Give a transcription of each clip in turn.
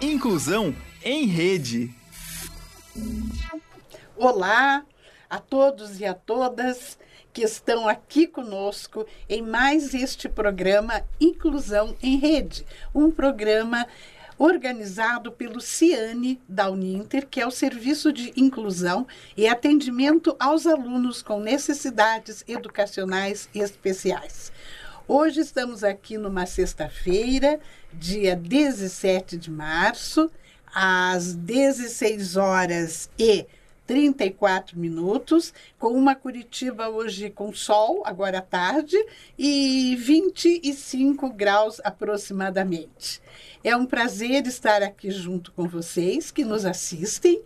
Inclusão em Rede. Olá a todos e a todas que estão aqui conosco em mais este programa Inclusão em Rede, um programa organizado pelo CIANE da Uninter, que é o Serviço de Inclusão e Atendimento aos Alunos com Necessidades Educacionais Especiais. Hoje estamos aqui numa sexta-feira, dia 17 de março, às 16 horas e 34 minutos, com uma Curitiba hoje com sol, agora à tarde, e 25 graus aproximadamente. É um prazer estar aqui junto com vocês que nos assistem.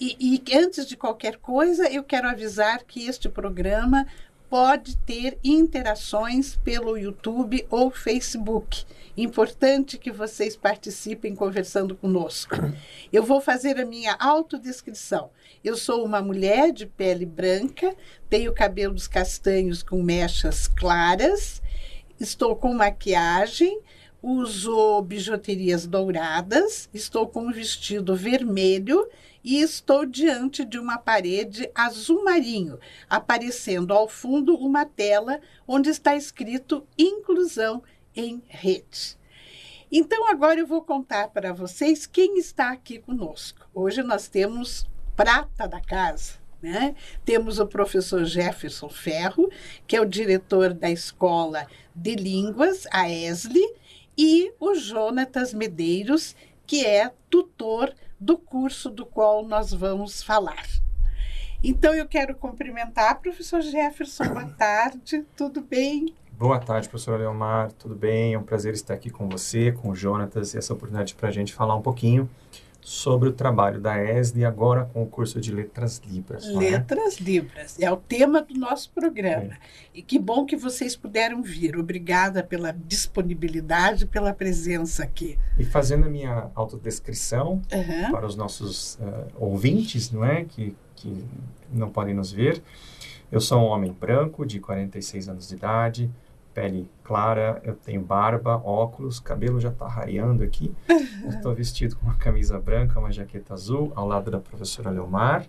E, e antes de qualquer coisa, eu quero avisar que este programa pode ter interações pelo YouTube ou Facebook. Importante que vocês participem conversando conosco. Eu vou fazer a minha autodescrição. Eu sou uma mulher de pele branca, tenho cabelos castanhos com mechas claras, estou com maquiagem, uso bijuterias douradas, estou com um vestido vermelho e estou diante de uma parede azul marinho, aparecendo ao fundo uma tela onde está escrito Inclusão em Rede. Então, agora eu vou contar para vocês quem está aqui conosco. Hoje nós temos prata da casa. Né? Temos o professor Jefferson Ferro, que é o diretor da Escola de Línguas, a ESLI, e o Jonatas Medeiros, que é tutor do curso do qual nós vamos falar. Então, eu quero cumprimentar o professor Jefferson. Boa tarde, tudo bem? Boa tarde, professora Leomar, tudo bem? É um prazer estar aqui com você, com o Jonatas, e essa oportunidade para a gente falar um pouquinho sobre o trabalho da ESD agora com o curso de Letras Libras. É? Letras é? Libras, é o tema do nosso programa. É. E que bom que vocês puderam vir. Obrigada pela disponibilidade, pela presença aqui. E fazendo a minha autodescrição uhum. para os nossos uh, ouvintes, não é? Que, que não podem nos ver. Eu sou um homem branco, de 46 anos de idade, pele clara, eu tenho barba, óculos, cabelo já está rareando aqui. Estou vestido com uma camisa branca, uma jaqueta azul, ao lado da professora Leomar.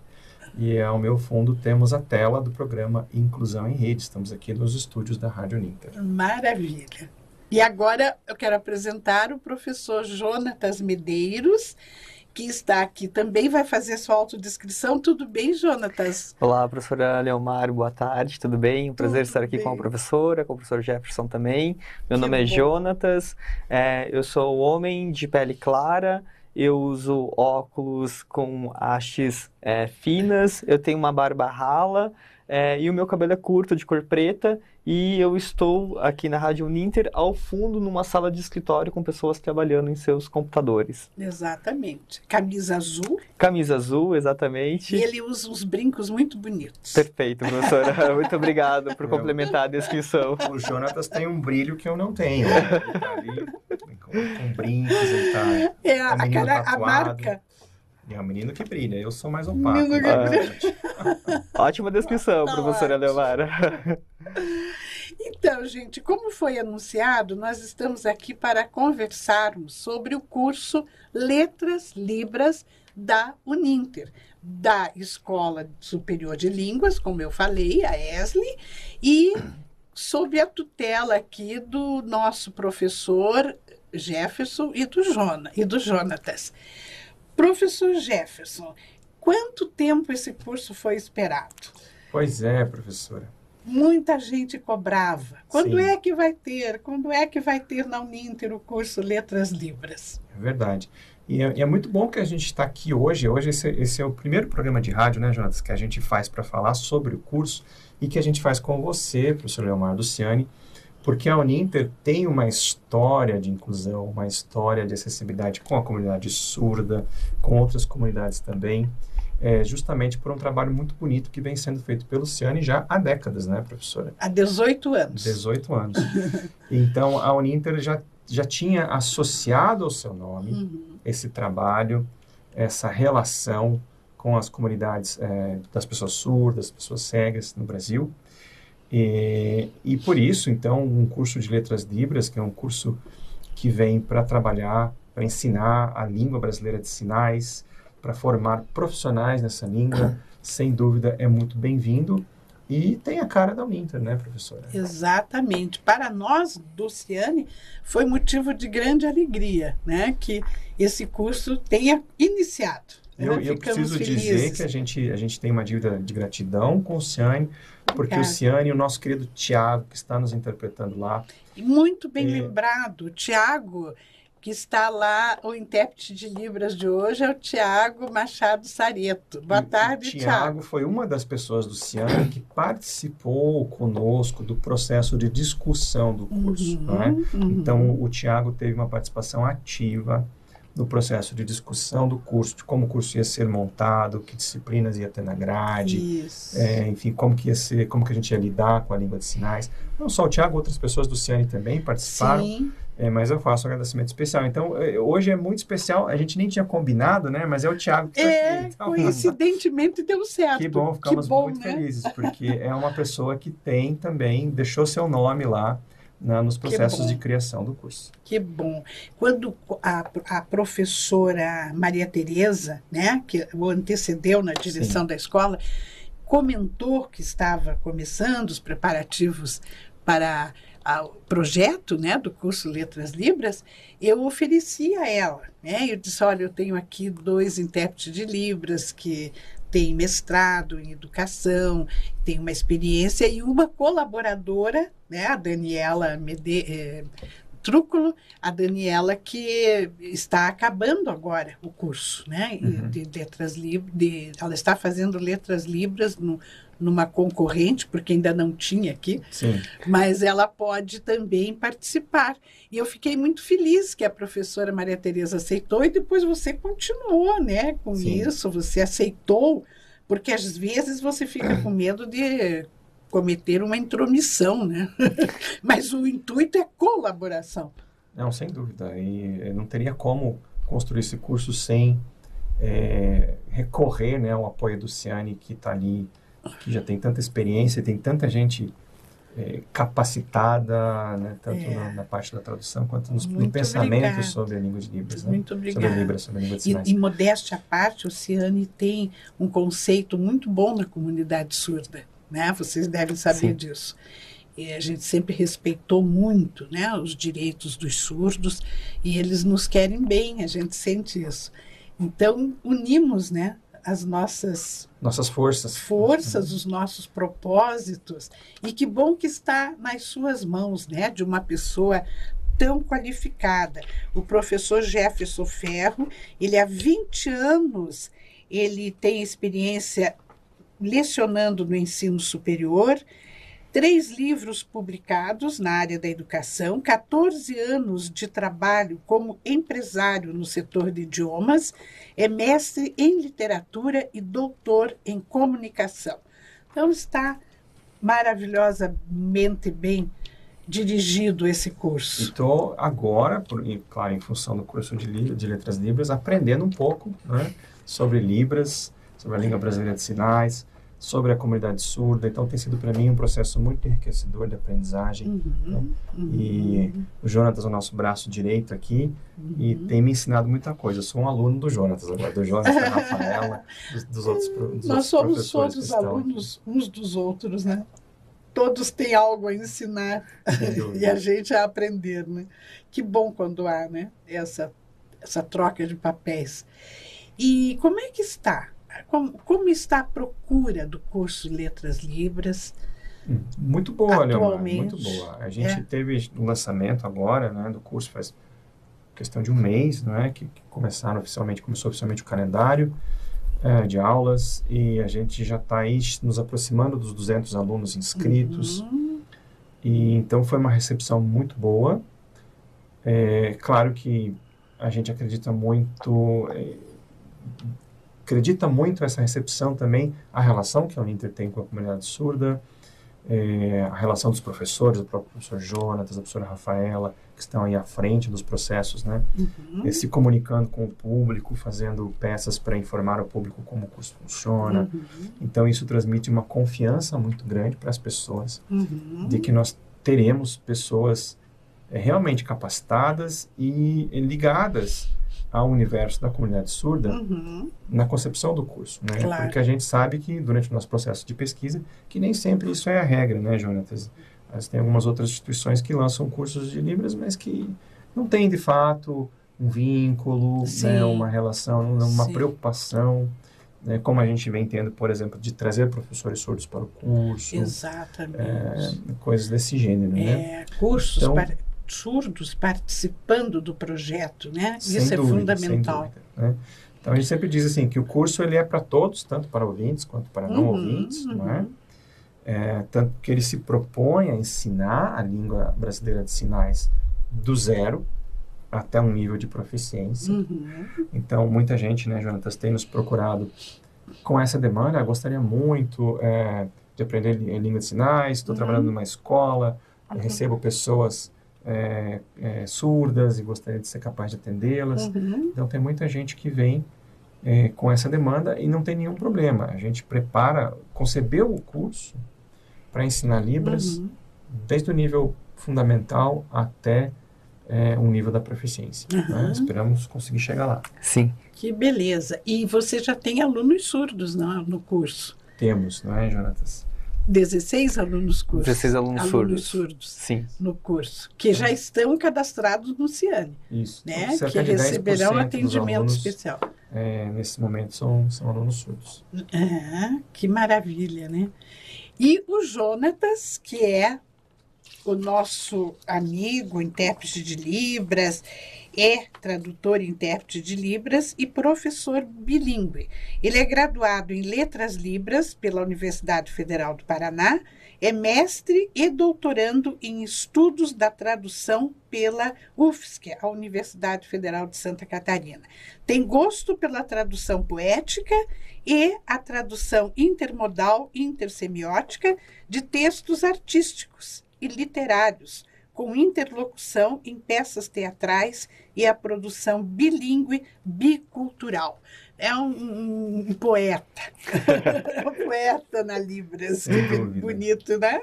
E ao meu fundo temos a tela do programa Inclusão em Rede. Estamos aqui nos estúdios da Rádio Ninter. Maravilha. E agora eu quero apresentar o professor Jonatas Medeiros, que está aqui também vai fazer sua autodescrição. Tudo bem, Jonatas? Olá, professora Leomar, boa tarde, tudo bem? Um tudo prazer estar aqui bem. com a professora, com o professor Jefferson também. Meu que nome é bom. é Jonatas, é, eu sou homem de pele clara, eu uso óculos com hastes é, finas, eu tenho uma barba rala é, e o meu cabelo é curto, de cor preta, e eu estou aqui na Rádio Uninter, ao fundo, numa sala de escritório com pessoas trabalhando em seus computadores. Exatamente. Camisa azul. Camisa azul, exatamente. E ele usa uns brincos muito bonitos. Perfeito, professora. muito obrigado por complementar a descrição. O Jonatas tem um brilho que eu não tenho. Ele tá ali com, com brincos, ele tá. É, a, cara, a marca é um menino que brilha, eu sou mais opaco. Menino que brilha. Ótima descrição, tá professora Leomara. Então, gente, como foi anunciado, nós estamos aqui para conversarmos sobre o curso Letras Libras da Uninter, da Escola Superior de Línguas, como eu falei, a ESLI, e sob a tutela aqui do nosso professor Jefferson e do, Jona, e do Jonatas. Professor Jefferson, quanto tempo esse curso foi esperado? Pois é, professora. Muita gente cobrava. Quando Sim. é que vai ter? Quando é que vai ter na Uninter o curso Letras Libras? É verdade. E é, e é muito bom que a gente está aqui hoje. Hoje esse, esse, é o primeiro programa de rádio, né, Jonas, que a gente faz para falar sobre o curso e que a gente faz com você, professor Leomar Luciani, porque a Uninter tem uma história de inclusão, uma história de acessibilidade com a comunidade surda, com outras comunidades também, é, justamente por um trabalho muito bonito que vem sendo feito pelo Ciane já há décadas, né, professora? Há 18 anos. 18 anos. então, a Uninter já, já tinha associado ao seu nome uhum. esse trabalho, essa relação com as comunidades é, das pessoas surdas, pessoas cegas no Brasil. E, e por isso, então, um curso de Letras Libras, que é um curso que vem para trabalhar para ensinar a língua brasileira de sinais, para formar profissionais nessa língua, sem dúvida é muito bem-vindo. E tem a cara da Uninter, né, professora? Exatamente. Para nós, do Ciane, foi motivo de grande alegria né, que esse curso tenha iniciado. Eu, né? eu preciso felizes. dizer que a gente, a gente tem uma dívida de gratidão com o Ciane, porque Obrigada. o Ciane e o nosso querido Tiago, que está nos interpretando lá. Muito bem é... lembrado. Tiago que está lá, o intérprete de Libras de hoje é o Tiago Machado Sareto. Boa tarde, Tiago. Tiago foi uma das pessoas do CIAN que participou conosco do processo de discussão do curso. Uhum, né? uhum. Então, o Tiago teve uma participação ativa no processo de discussão do curso, de como o curso ia ser montado, que disciplinas ia ter na grade, é, enfim, como que ia ser, como que a gente ia lidar com a língua de sinais. Não só o Tiago, outras pessoas do CIAN também participaram. Sim. É, mas eu faço um agradecimento especial. Então, é, hoje é muito especial. A gente nem tinha combinado, né? Mas é o Thiago que está é, aqui. Então, coincidentemente deu certo. Que bom, ficamos que bom, muito né? felizes, porque é uma pessoa que tem também, deixou seu nome lá né, nos processos de criação do curso. Que bom. Quando a, a professora Maria Tereza, né, que o antecedeu na direção Sim. da escola, comentou que estava começando os preparativos para o projeto né, do curso Letras Libras, eu ofereci a ela. Né? Eu disse, olha, eu tenho aqui dois intérpretes de Libras que têm mestrado em educação, tem uma experiência, e uma colaboradora, né, a Daniela Mede eh, Trúculo, a Daniela que está acabando agora o curso né, uhum. de letras libras, ela está fazendo letras libras no, numa concorrente, porque ainda não tinha aqui, Sim. mas ela pode também participar. E eu fiquei muito feliz que a professora Maria Tereza aceitou e depois você continuou, né, com Sim. isso, você aceitou, porque às vezes você fica com medo de cometer uma intromissão, né? mas o intuito é colaboração. Não, sem dúvida. E não teria como construir esse curso sem é, recorrer né, ao apoio do Ciane, que está ali que já tem tanta experiência, tem tanta gente é, capacitada, né, tanto é. na, na, parte da tradução quanto nos, no pensamento obrigado. sobre a língua de Libras. Né? Muito obrigada. Sobre a Libras, sobre a língua de sinais. E, e modéstia à parte, o Ciane tem um conceito muito bom na comunidade surda. Né? Vocês devem saber Sim. disso. E a gente sempre respeitou muito né, os direitos dos surdos e eles nos querem bem, a gente sente isso. Então, unimos né, as nossas nossas forças, forças, os nossos propósitos. E que bom que está nas suas mãos, né, de uma pessoa tão qualificada. O professor Jefferson Ferro, ele há 20 anos ele tem experiência lecionando no ensino superior, três livros publicados na área da educação, 14 anos de trabalho como empresário no setor de idiomas, é mestre em literatura e doutor em comunicação. Então está maravilhosamente bem dirigido esse curso. Estou agora, por, claro, em função do curso de, de Letras Libras, aprendendo um pouco né, sobre Libras, sobre a língua brasileira de sinais, sobre a comunidade surda. Então, tem sido para mim um processo muito enriquecedor de aprendizagem. Uhum, né? uhum, e o Jonatas é o nosso braço direito aqui uhum. e tem me ensinado muita coisa. Eu sou um aluno do Jonatas agora, do Jonatas, da Rafaela, dos, dos outros dos Nós outros somos todos alunos uns dos outros, né? Todos têm algo a ensinar e a gente a aprender, né? Que bom quando há, né? Essa, essa troca de papéis. E como é que está como, como está a procura do curso Letras Libras? Hum, muito boa, atualmente, muito boa. A gente é. teve o lançamento agora, né, do curso faz questão de um mês, né, que, que começaram oficialmente, começou oficialmente o calendário é, de aulas e a gente já está aí nos aproximando dos 200 alunos inscritos. Uhum. E então foi uma recepção muito boa. É, claro que a gente acredita muito é, acredita muito essa recepção também, a relação que a Uninter tem com a comunidade surda, é, a relação dos professores, do próprio professor Jonatas, a professora Rafaela, que estão aí à frente dos processos, né? Uhum. É, se comunicando com o público, fazendo peças para informar o público como o curso funciona. Uhum. Então, isso transmite uma confiança muito grande para as pessoas uhum. de que nós teremos pessoas é, realmente capacitadas e ligadas ao universo da comunidade surda uhum. na concepção do curso, né? Claro. Porque a gente sabe que durante o nosso processo de pesquisa que nem sempre isso é a regra, né, Jonatas? Mas tem algumas outras instituições que lançam cursos de Libras, mas que não tem de fato um vínculo, né, uma relação, uma Sim. preocupação, né, como a gente vem tendo, por exemplo, de trazer professores surdos para o curso. Exatamente. É, coisas desse gênero, né? é, né? Cursos então, para surdos participando do projeto, né? Isso é dúvida, é fundamental. Dúvida, né? Então a gente sempre diz assim que o curso ele é para todos, tanto para ouvintes quanto para não uhum, ouvintes, uhum. não é? é? Tanto que ele se propõe a ensinar a língua brasileira de sinais do zero até um nível de proficiência. Uhum. Então muita gente, né, Jonatas, tem nos procurado com essa demanda. Gostaria muito é, de aprender língua de sinais. Estou trabalhando uhum. numa escola, recebo pessoas é, é, surdas e gostaria de ser capaz de atendê-las. Uhum. Então, tem muita gente que vem é, com essa demanda e não tem nenhum problema. A gente prepara, concebeu o curso para ensinar Libras uhum. desde o nível fundamental até é, um nível da proficiência. Uhum. Né? Esperamos conseguir chegar lá. Sim. Que beleza. E você já tem alunos surdos no, no curso? Temos, não é, Jonatas? 16 alunos cursos. 16 alunos, alunos surdos. surdos. Sim. No curso, que já estão cadastrados no Ciane. Isso. Né? Então, que receberão atendimento alunos, especial. É, nesse momento são, são alunos surdos. É, que maravilha, né? E o Jonatas, que é o nosso amigo, intérprete de Libras, é tradutor e intérprete de Libras e professor bilíngue. Ele é graduado em Letras Libras pela Universidade Federal do Paraná, é mestre e doutorando em estudos da tradução pela UFSC, a Universidade Federal de Santa Catarina. Tem gosto pela tradução poética e a tradução intermodal e intersemiótica de textos artísticos e literários, com interlocução em peças teatrais e a produção bilíngue bicultural é um, um poeta. é um poeta na Libras. Que bonito, né?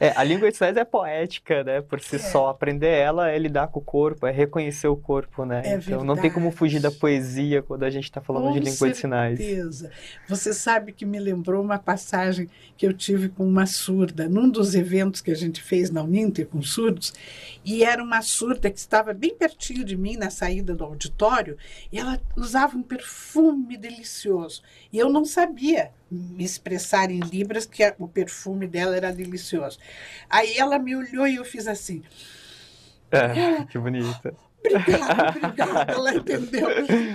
É, a língua de sinais é poética, né? Por si é. só. Aprender ela é lidar com o corpo, é reconhecer o corpo, né? É então verdade. não tem como fugir da poesia quando a gente está falando com de língua certeza. de sinais. Com certeza. Você sabe que me lembrou uma passagem que eu tive com uma surda, num dos eventos que a gente fez na Uninter com surdos, e era uma surda que estava bem pertinho de mim na saída do auditório, e ela usava um perfume perfume delicioso. E eu não sabia me expressar em libras que a, o perfume dela era delicioso. Aí ela me olhou e eu fiz assim. É, que bonita. Obrigada, obrigada, ela entendeu.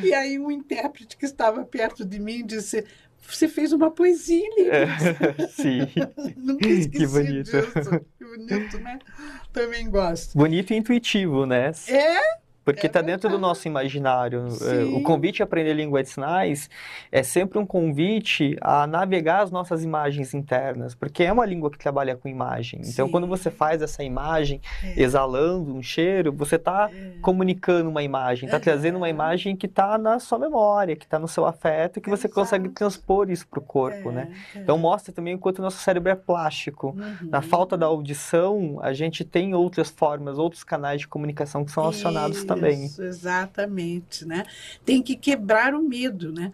E aí um intérprete que estava perto de mim disse, você fez uma poesia em Libras. É, sim. Nunca esqueci que bonito. disso. Que bonito, né? Também gosto. Bonito e intuitivo, né? É, porque está é dentro do nosso imaginário. É, Sim. O convite a aprender língua de sinais é sempre um convite a navegar as nossas imagens internas, porque é uma língua que trabalha com imagem. Sim. Então, quando você faz essa imagem é. exalando um cheiro, você está é. comunicando uma imagem, está trazendo uma imagem que está na sua memória, que está no seu afeto, que você consegue transpor isso para o corpo, né? É, então, mostra também o quanto o nosso cérebro é plástico. Uhum. Na falta da audição, a gente tem outras formas, outros canais de comunicação que são acionados também também. Isso, exatamente, né? Tem que quebrar o medo, né?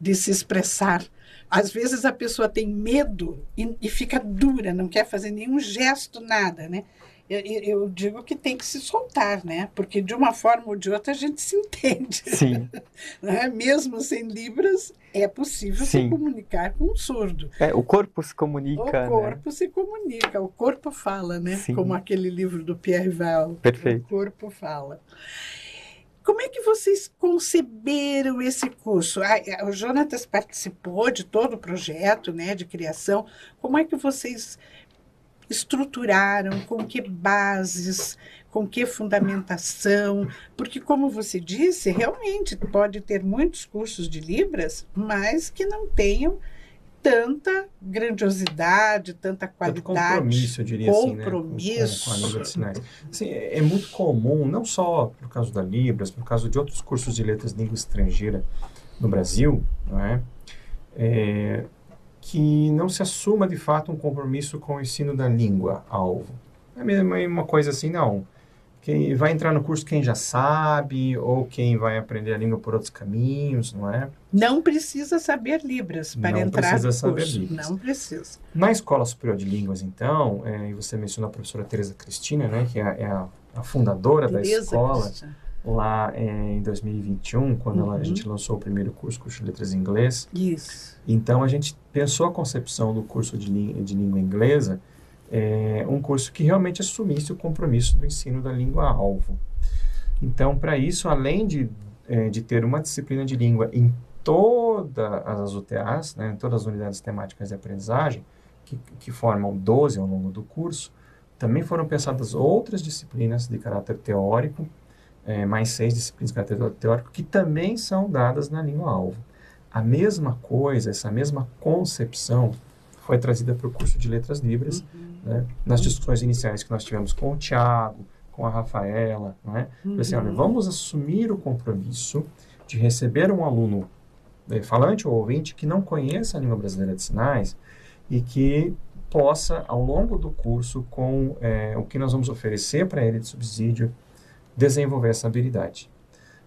De se expressar. Às vezes a pessoa tem medo e, e fica dura, não quer fazer nenhum gesto, nada, né? Eu, eu, digo que tem que se soltar, né? Porque de uma forma ou de outra a gente se entende. Sim. né? Mesmo sem libras, é possível Sim. se comunicar com um surdo. É, o corpo se comunica. O né? corpo né? se comunica, o corpo fala, né? Sim. Como aquele livro do Pierre Val. Perfeito. O corpo fala. Como é que vocês conceberam esse curso? Ah, o Jonatas participou de todo o projeto né, de criação. Como é que vocês estruturaram? Com que bases? Com que fundamentação? Porque, como você disse, realmente pode ter muitos cursos de Libras, mas que não tenham tanta grandiosidade, tanta qualidade. compromisso, eu diria compromisso. assim, né? Com, com, a língua de sinais. Assim, é, é, muito comum, não só por causa da Libras, por causa de outros cursos de letras de língua estrangeira no Brasil, não é? é que não se assuma de fato um compromisso com o ensino da língua alvo. É mesmo uma coisa assim, não. quem vai entrar no curso quem já sabe ou quem vai aprender a língua por outros caminhos, não é? Não precisa saber Libras para Não entrar precisa no saber curso. Libras. Não precisa. Na Escola Superior de Línguas, então, é, e você mencionou a professora Tereza Cristina, né, que é, a- é a, a fundadora da Tereza escola, Cristina. Lá é, em 2021, quando ela- a Uhum. gente lançou o primeiro curso, curso de letras em inglês. Isso. Então, a gente pensou a concepção do curso de, de língua inglesa, é, um curso que realmente assumisse o compromisso do ensino da língua-alvo. Então, para isso, além de, é, de ter uma disciplina de língua em todas as UTAs, né, em todas as unidades temáticas de aprendizagem, que, que formam 12 ao longo do curso, também foram pensadas outras disciplinas de caráter teórico, é, mais seis disciplinas de caráter teórico, que também são dadas na língua-alvo. A mesma coisa, essa mesma concepção foi trazida para o curso de Letras Libras, né, nas discussões iniciais que nós tivemos com o Tiago, com a Rafaela, não é? Falei assim, olha, vamos assumir o compromisso de receber um aluno eh, falante ou ouvinte que não conheça a língua brasileira de sinais e que possa, ao longo do curso, com eh, o que nós vamos oferecer para ele de subsídio, desenvolver essa habilidade.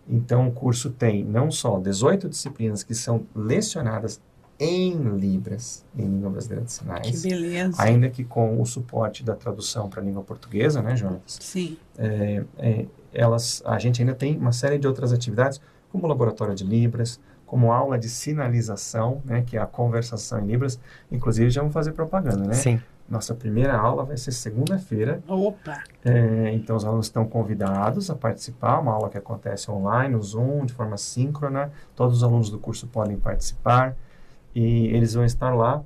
Então, o curso tem não só 18 disciplinas que são lecionadas em Libras, em língua brasileira de Que sinais, beleza. ainda que com o suporte da tradução para a língua portuguesa, né, Jonas? Sim. É, é, elas, a gente ainda tem uma série de outras atividades, como laboratório de Libras, como aula de sinalização, né, que é a conversação em Libras. Inclusive, já vamos fazer propaganda, né? Sim. Nossa primeira aula vai ser segunda-feira, Opa. é, então os alunos estão convidados a participar, uma aula que acontece online, no Zoom, de forma síncrona, todos os alunos do curso podem participar. E eles vão estar lá,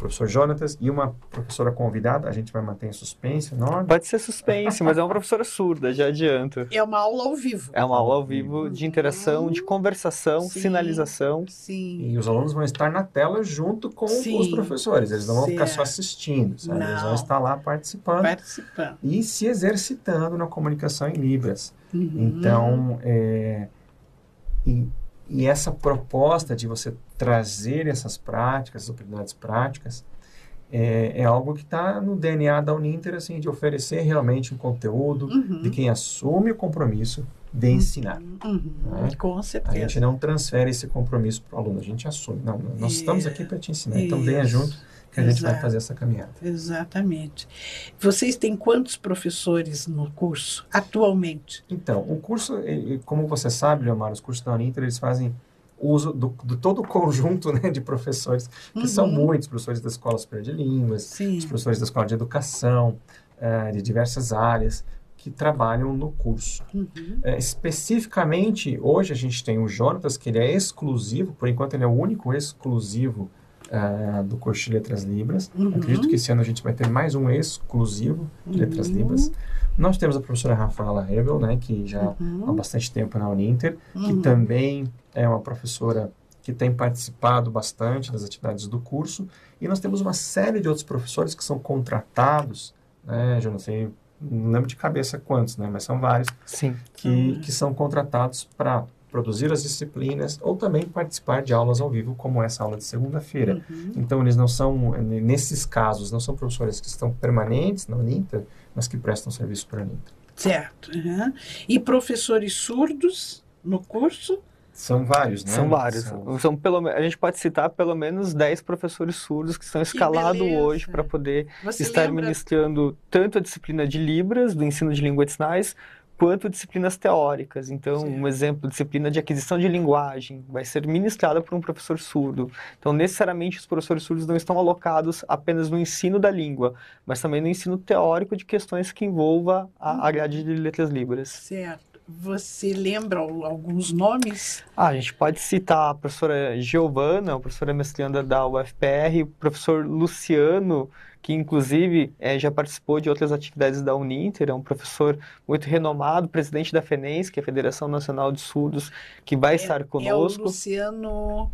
professor Jonatas e uma professora convidada, a gente vai manter em suspense o nome. Pode ser suspense, mas é uma professora surda, já adianto. É uma aula ao vivo. É uma aula ao vivo de interação, de conversação, Sim. sinalização. Sim. E os alunos vão estar na tela junto com Sim. os professores, eles não vão ficar só assistindo, sabe? Eles vão Não. estar lá participando Participando. e se exercitando na comunicação em Libras. Uhum. Então, é, e, e essa proposta de você trazer essas práticas, essas oportunidades práticas, é, é algo que está no DNA da Uninter, assim, de oferecer realmente um conteúdo Uhum. de quem assume o compromisso de ensinar. Uhum. Né? Com A certeza. gente não transfere esse compromisso para o aluno, a gente assume. Não, nós estamos aqui para te ensinar, então venha Isso. junto que a gente vai Exato. fazer essa caminhada. Exatamente. Vocês têm quantos professores no curso atualmente? Então, o curso, como você sabe, Leomar, os cursos da Uninter, eles fazem uso do, do todo o conjunto né, de professores, que são Uhum. muitos, professores da Escola Superior de Línguas, professores da Escola de Educação, eh, de diversas áreas, que trabalham no curso. Uhum. Eh, especificamente, hoje a gente tem o Jonatas, que ele é exclusivo, por enquanto ele é o único exclusivo ah, do curso de Letras Libras. Uhum. Acredito que esse ano a gente vai ter mais um exclusivo de Letras Uhum. Libras. Nós temos a professora Rafaela Hebel, né, que já há Uhum. bastante tempo na Uninter, que Uhum. também é uma professora que tem participado bastante das atividades do curso. E nós temos uma série de outros professores que são contratados, né, já não sei, não lembro de cabeça quantos, né, mas são vários, Sim. que, que são contratados para produzir as disciplinas ou também participar de aulas ao vivo, como essa aula de segunda-feira. Uhum. Então, eles não são, nesses casos, não são professores que estão permanentes na Uninter, mas que prestam serviço para a Uninter. Certo. uhum. E professores surdos no curso? São vários, né? São vários. São- São pelo, a gente pode citar pelo menos 10 professores surdos que estão escalados hoje para poder Você estar lembra? ministrando tanto a disciplina de Libras, do ensino de língua de sinais, quanto disciplinas teóricas. Então, um exemplo, disciplina de aquisição de linguagem vai ser ministrada por um professor surdo. Então, necessariamente, os professores surdos não estão alocados apenas no ensino da língua, mas também no ensino teórico de questões que envolva a, a grade de letras libras. Certo. Você lembra al- alguns nomes? Ah, a gente pode citar a professora Giovana, a professora mestranda da UFPR, o professor Luciano, que inclusive eh, já participou de outras atividades da Uninter, é um professor muito renomado, presidente da FENES, que é a Federação Nacional de Surdos, que vai estar É o conosco. Luciano,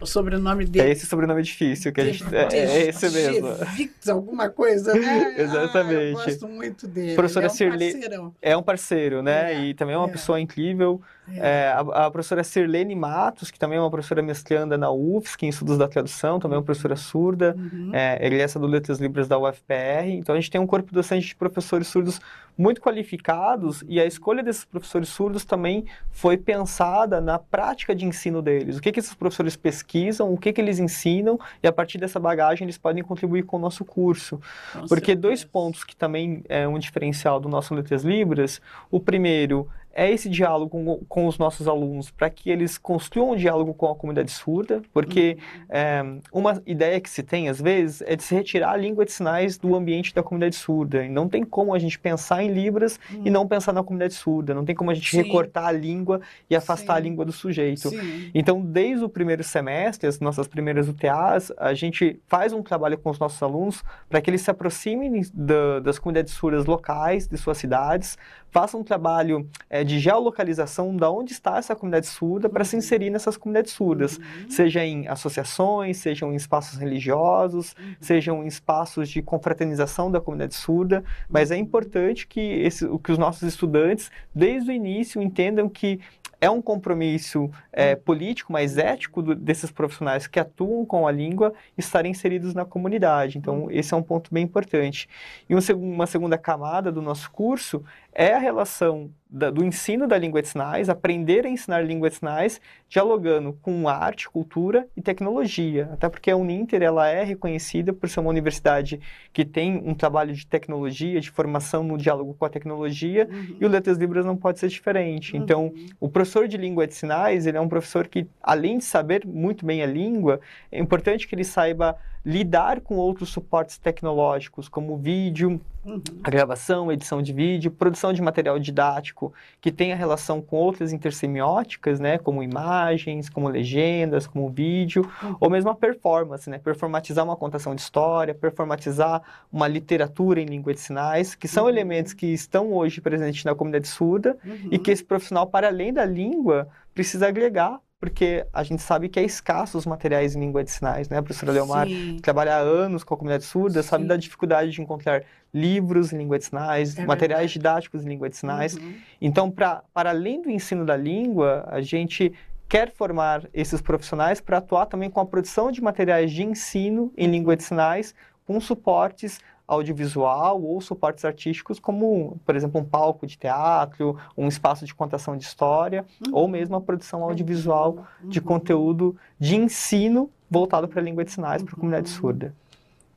o sobrenome É dele. esse sobrenome difícil que a gente. É, De- é esse mesmo. Gevix, alguma coisa, né? Exatamente. Ah, eu gosto muito dele. Professora é um parceirão. É um parceiro, né? É, e também é uma é. pessoa incrível. É, a, a professora Sirlene Matos, que também é uma professora mestranda na UFSC, em estudos da tradução, também é uma professora surda, Uhum. é, egressa do Letras Libras da UFPR. Então a gente tem um corpo docente de professores surdos muito qualificados e a escolha desses professores surdos também foi pensada na prática de ensino deles. O que, que esses professores pesquisam, o que, que eles ensinam e a partir dessa bagagem eles podem contribuir com o nosso curso. Com Porque certeza. dois pontos que também é um diferencial do nosso Letras Libras, o primeiro é esse diálogo com, com os nossos alunos para que eles construam um diálogo com a comunidade surda, porque uhum. é, uma ideia que se tem às vezes é de se retirar a língua de sinais do ambiente da comunidade surda. E não tem como a gente pensar em Libras uhum. e não pensar na comunidade surda. Não tem como a gente Sim. recortar a língua e afastar Sim. a língua do sujeito. Sim. Então, desde o primeiro semestre, as nossas primeiras UTAs, a gente faz um trabalho com os nossos alunos para que eles se aproximem da, das comunidades surdas locais de suas cidades, façam um trabalho é, de geolocalização da onde está essa comunidade surda para se inserir nessas comunidades surdas, uhum. seja em associações, sejam em espaços religiosos, uhum. sejam em espaços de confraternização da comunidade surda, mas é importante que, esse, que os nossos estudantes, desde o início, entendam que é um compromisso é, hum. político, mas ético do, desses profissionais que atuam com a língua estarem inseridos na comunidade. Então, hum. esse é um ponto bem importante. E um, uma segunda camada do nosso curso é a relação da, do ensino da língua de sinais, aprender a ensinar língua de sinais, dialogando com arte, cultura e tecnologia. Até porque a Uninter ela é reconhecida por ser uma universidade que tem um trabalho de tecnologia, de formação no diálogo com a tecnologia, uhum. e o Letras Libras não pode ser diferente. Uhum. Então, o professor de língua de sinais, ele é um professor que, além de saber muito bem a língua, é importante que ele saiba lidar com outros suportes tecnológicos, como vídeo, uhum. a gravação, edição de vídeo, produção de material didático que tenha relação com outras intersemióticas, né, como imagens, como legendas, como vídeo, uhum. ou mesmo a performance, né, performatizar uma contação de história, performatizar uma literatura em língua de sinais, que são uhum. elementos que estão hoje presentes na comunidade surda e uhum. que esse profissional, para além da língua, precisa agregar porque a gente sabe que é escasso os materiais em língua de sinais, né? A professora Leomar Sim. trabalha há anos com a comunidade surda, Sim. sabe da dificuldade de encontrar livros em língua de sinais, é materiais didáticos em língua de sinais. Uhum. Então, pra, para além do ensino da língua, a gente quer formar esses profissionais para atuar também com a produção de materiais de ensino em língua de sinais, com suportes audiovisual ou suportes artísticos, como, por exemplo, um palco de teatro, um espaço de contação de história, uhum. ou mesmo a produção audiovisual uhum. de conteúdo de ensino voltado para a língua de sinais, para a comunidade uhum. surda.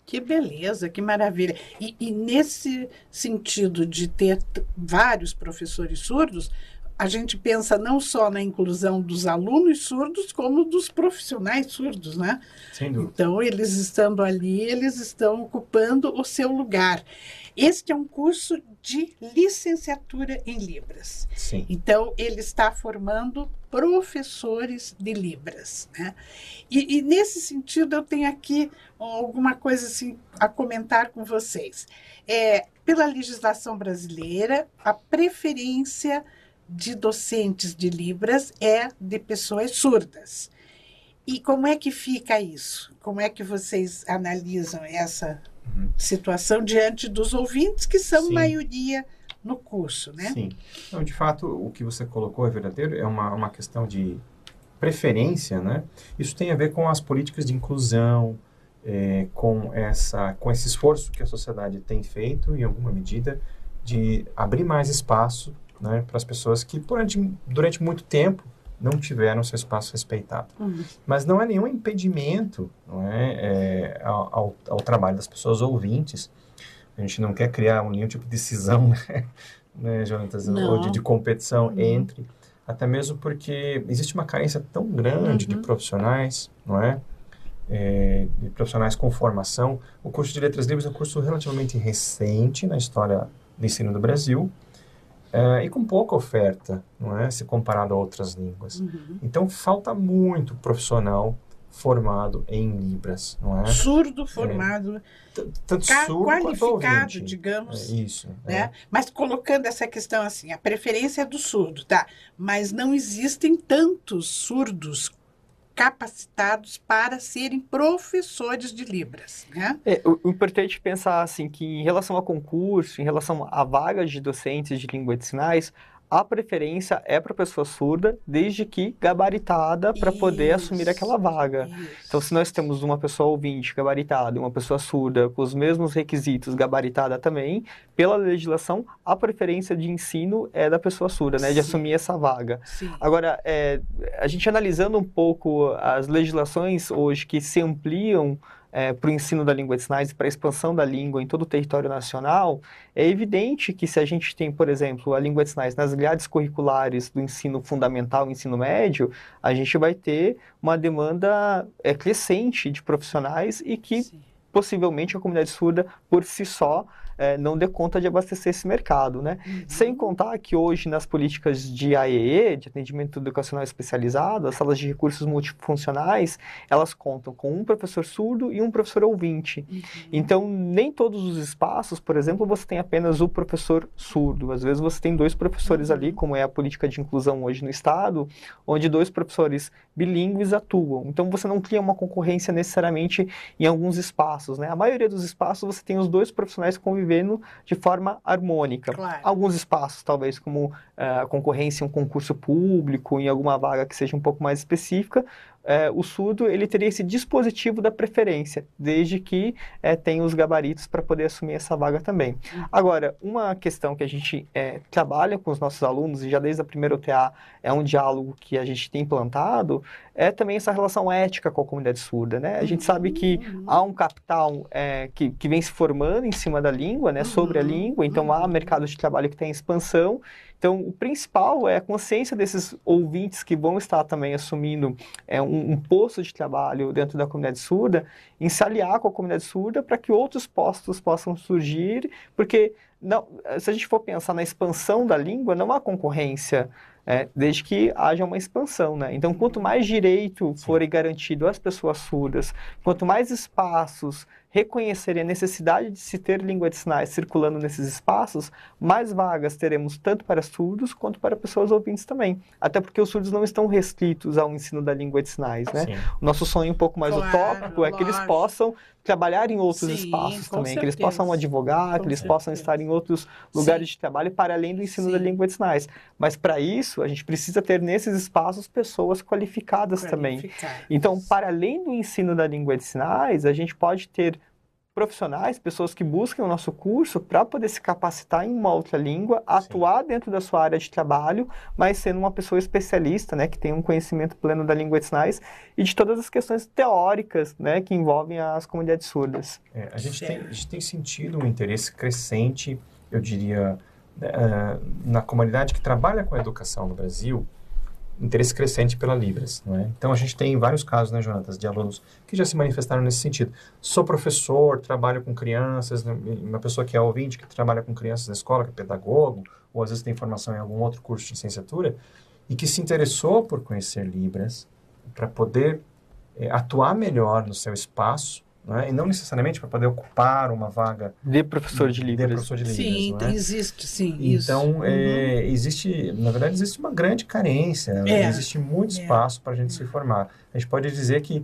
Que beleza, que maravilha. E, e, nesse sentido de ter vários professores surdos, a gente pensa não só na inclusão dos alunos surdos, como dos profissionais surdos, né? Sem dúvida. Então, eles estando ali, eles estão ocupando o seu lugar. Este é um curso de licenciatura em Libras. Sim. Então, ele está formando professores de Libras. Né? E, e, nesse sentido, eu tenho aqui alguma coisa assim a comentar com vocês. É, pela legislação brasileira, a preferência de docentes de Libras é de pessoas surdas. E como é que fica isso? Como é que vocês analisam essa uhum. situação diante dos ouvintes, que são Sim. maioria no curso, né? Sim. Então, de fato, o que você colocou é verdadeiro, é uma, uma questão de preferência, né? Isso tem a ver com as políticas de inclusão, é, com, essa, com esse esforço que a sociedade tem feito, em alguma medida, de abrir mais espaço né, para as pessoas que durante, durante muito tempo não tiveram seu espaço respeitado. Uhum. Mas não é nenhum impedimento não é, é ao, ao, trabalho das pessoas ouvintes. A gente não quer criar nenhum tipo de decisão, né, né Jonatas, ou de, de competição uhum. entre, até mesmo porque existe uma carência tão grande uhum. de profissionais, não é? é? de profissionais com formação. O curso de Letras Livres é um curso relativamente recente na história do ensino do Brasil, Uh, e com pouca oferta, não é? Se comparado a outras línguas. Uhum. Então falta muito profissional formado em Libras, não é? Surdo formado, é. tanto surdo qualificado, digamos. É isso. Né? É. Mas colocando essa questão assim, a preferência é do surdo, tá? Mas não existem tantos surdos capacitados para serem professores de Libras. Né? É, o, importante pensar assim que em relação a concurso, em relação a vagas de docentes de língua de sinais, a preferência é para pessoa surda, desde que gabaritada para poder assumir aquela vaga. Isso. Então, se nós temos uma pessoa ouvinte gabaritada e uma pessoa surda com os mesmos requisitos gabaritada também, pela legislação, a preferência de ensino é da pessoa surda, né, Sim. de assumir essa vaga. Sim. Agora, é, a gente analisando um pouco as legislações hoje que se ampliam é, para o ensino da língua de sinais e para a expansão da língua em todo o território nacional, é evidente que se a gente tem, por exemplo, a língua de sinais nas grades curriculares do ensino fundamental e ensino médio, a gente vai ter uma demanda é, crescente de profissionais e que Sim. possivelmente a comunidade surda, por si só, é, não dê conta de abastecer esse mercado, né? Uhum. Sem contar que hoje nas políticas de AEE, de atendimento educacional especializado, as salas de recursos multifuncionais, elas contam com um professor surdo e um professor ouvinte. Uhum. Então, nem todos os espaços, por exemplo, você tem apenas o professor surdo. Às vezes você tem dois professores uhum. ali, como é a política de inclusão hoje no estado, onde dois professores bilíngues atuam. Então, você não cria uma concorrência necessariamente em alguns espaços, né? A maioria dos espaços você tem os dois profissionais convivendo vivendo de forma harmônica. Claro. Alguns espaços, talvez como uh, concorrência em um concurso público, em alguma vaga que seja um pouco mais específica, é, o surdo ele teria esse dispositivo da preferência, desde que é, tenha os gabaritos para poder assumir essa vaga também. Uhum. Agora, uma questão que a gente é, trabalha com os nossos alunos, e já desde a primeira OTA é um diálogo que a gente tem implantado, é também essa relação ética com a comunidade surda. Né? A gente sabe que uhum. há um capital é, que, que vem se formando em cima da língua, né, sobre a uhum. língua, então há mercado de trabalho que tem expansão, então, o principal é a consciência desses ouvintes que vão estar também assumindo é, um, um posto de trabalho dentro da comunidade surda, em se aliar com a comunidade surda para que outros postos possam surgir, porque não, se a gente for pensar na expansão da língua, não há concorrência é, desde que haja uma expansão, né? Então, quanto mais direito forem garantido às pessoas surdas, quanto mais espaços reconhecerem a necessidade de se ter língua de sinais circulando nesses espaços, mais vagas teremos tanto para surdos quanto para pessoas ouvintes também. Até porque os surdos não estão restritos ao ensino da língua de sinais, né? Sim. O nosso sonho um pouco mais claro, utópico é que eles possam trabalhar em outros Sim, espaços também, certeza. que eles possam advogar, com que eles certeza. possam estar em outros lugares Sim. de trabalho para além do ensino Sim. da língua de sinais. Mas para isso, a gente precisa ter nesses espaços pessoas qualificadas, qualificadas também. Então, para além do ensino da língua de sinais, a gente pode ter profissionais, pessoas que busquem o nosso curso para poder se capacitar em uma outra língua, atuar dentro da sua área de trabalho, mas sendo uma pessoa especialista, né, que tem um conhecimento pleno da língua de sinais e de todas as questões teóricas, né, que envolvem as comunidades surdas. É, a, gente tem, a gente tem sentido um interesse crescente, eu diria, uh, na comunidade que trabalha com a educação no Brasil, interesse crescente pela Libras. Não é? Então, a gente tem vários casos, né, Jonatas, de alunos que já se manifestaram nesse sentido. Sou professor, trabalho com crianças, né, uma pessoa que é ouvinte, que trabalha com crianças na escola, que é pedagogo, ou às vezes tem formação em algum outro curso de licenciatura, e que se interessou por conhecer Libras para poder é, atuar melhor no seu espaço é? e não necessariamente para poder ocupar uma vaga de professor de Libras. De professor de Libras sim, é? existe, sim. Então, uhum. é, existe, na verdade, existe uma grande carência, é. existe muito é. espaço para a gente se formar. A gente pode dizer que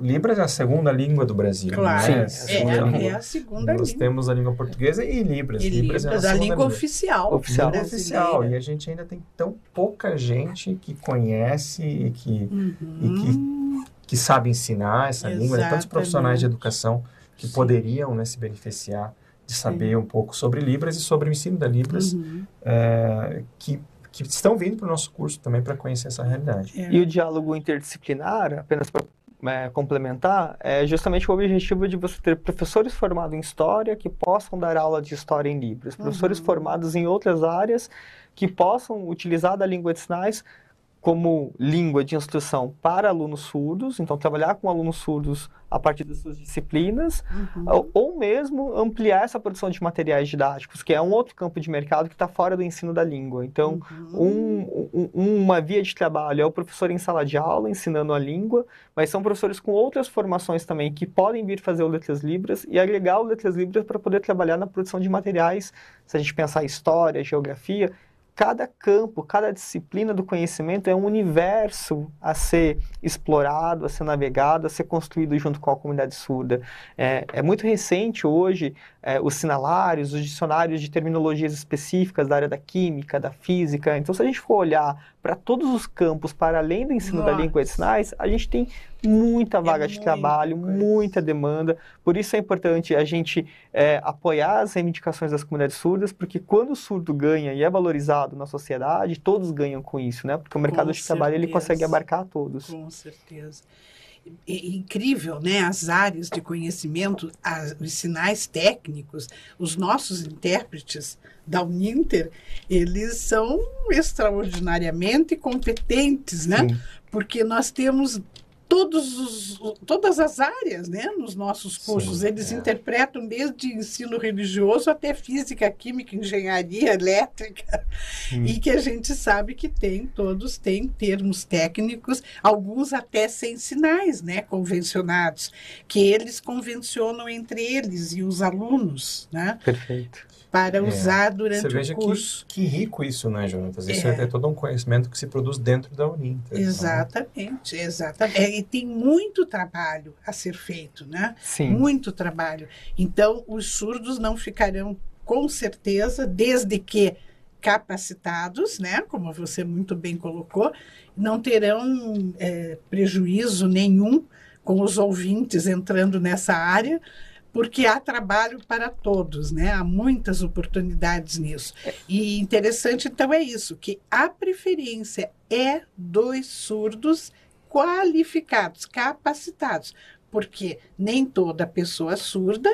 Libras é a segunda língua do Brasil. Claro, né? Sim, é, é, é, a segunda Nós língua. temos a língua portuguesa e Libras. E Libras, Libras é a, a língua, língua oficial. Oficial. oficial. E a gente ainda tem tão pouca gente que conhece e que, uhum. e que que sabe ensinar essa Exatamente. língua, né? tantos profissionais de educação que Sim. poderiam né, se beneficiar de saber Sim. um pouco sobre Libras e sobre o ensino da Libras, uhum. é, que, que estão vindo para o nosso curso também para conhecer essa realidade. É. E o diálogo interdisciplinar, apenas para é, complementar, é justamente o objetivo de você ter professores formados em história que possam dar aula de história em Libras, professores uhum. formados em outras áreas que possam utilizar da língua de sinais como língua de instrução para alunos surdos, então trabalhar com alunos surdos a partir das suas disciplinas, uhum. ou, ou, mesmo ampliar essa produção de materiais didáticos, que é um outro campo de mercado que está fora do ensino da língua. Então, uhum. um, um, uma via de trabalho é o professor em sala de aula ensinando a língua, mas são professores com outras formações também que podem vir fazer o Letras Libras e agregar o Letras Libras para poder trabalhar na produção de materiais, se a gente pensar história, geografia, cada campo, cada disciplina do conhecimento é um universo a ser explorado, a ser navegado, a ser construído junto com a comunidade surda. É, é muito recente hoje é, os sinalários, os dicionários de terminologias específicas da área da química, da física. Então, se a gente for olhar para todos os campos, para além do ensino Nossa. da língua de sinais, a gente tem muita é vaga é de trabalho, coisa. muita demanda. Por isso é importante a gente é, apoiar as reivindicações das comunidades surdas, porque quando o surdo ganha e é valorizado na sociedade, todos ganham com isso, né? Porque o mercado com de certeza. trabalho ele consegue abarcar todos. Com certeza é incrível, né? As áreas de conhecimento, as, os sinais técnicos, os nossos intérpretes da Uninter, eles são extraordinariamente competentes, né? Sim. Porque nós temos todos os, todas as áreas né, nos nossos cursos. Sim, Eles é. interpretam desde ensino religioso até física, química, engenharia elétrica. Hum. E que a gente sabe que tem, todos têm termos técnicos, alguns até sem sinais né, convencionados, que eles convencionam entre eles e os alunos. Né? Perfeito para é. usar durante Você veja o curso. Que, que rico isso, né, Jonatas? Isso é. é todo um conhecimento que se produz dentro da Uninter. Né? Exatamente, né? exatamente. É, e tem muito trabalho a ser feito, né? Sim. Muito trabalho. Então, os surdos não ficarão, com certeza, desde que capacitados, né? Como você muito bem colocou, não terão é, prejuízo nenhum com os ouvintes entrando nessa área, porque há trabalho para todos, né? Há muitas oportunidades nisso. E interessante então é isso, que a preferência é dos surdos qualificados, capacitados, porque nem toda pessoa surda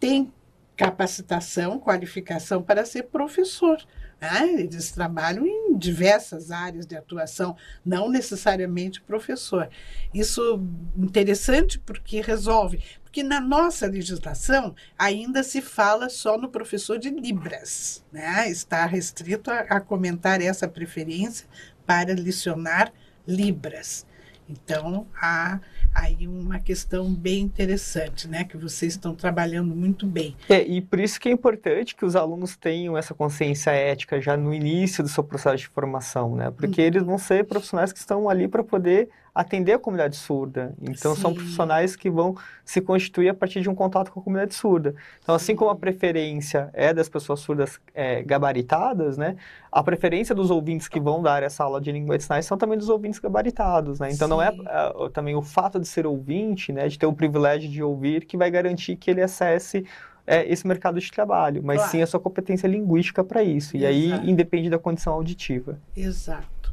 tem capacitação, qualificação para ser professor. Né? Eles trabalham em diversas áreas de atuação, não necessariamente professor. Isso interessante porque resolve, porque na nossa legislação ainda se fala só no professor de Libras, né? está restrito a, a comentar essa preferência para licionar Libras. Então, há aí uma questão bem interessante, né, que vocês estão trabalhando muito bem. É, e por isso que é importante que os alunos tenham essa consciência ética já no início do seu processo de formação, né, porque uhum. eles vão ser profissionais que estão ali para poder atender a comunidade surda. Então, Sim. são profissionais que vão se constituir a partir de um contato com a comunidade surda. Então, assim como a preferência é das pessoas surdas é, gabaritadas, né, a preferência dos ouvintes que vão dar essa aula de língua de sinais são também dos ouvintes gabaritados. Né? Então, Sim. não é, é também o fato de ser ouvinte, né, de ter o privilégio de ouvir, que vai garantir que ele acesse é, esse mercado de trabalho, mas claro. sim a sua competência linguística para isso. Exato. E aí independe da condição auditiva. Exato.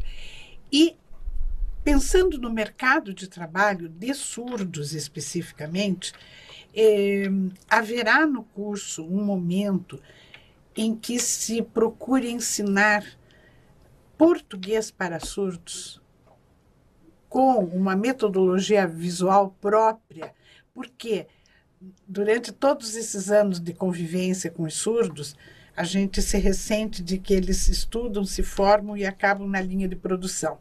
E Pensando no mercado de trabalho de surdos especificamente, eh, haverá no curso um momento em que se procure ensinar português para surdos com uma metodologia visual própria, porque durante todos esses anos de convivência com os surdos, a gente se ressente de que eles estudam, se formam e acabam na linha de produção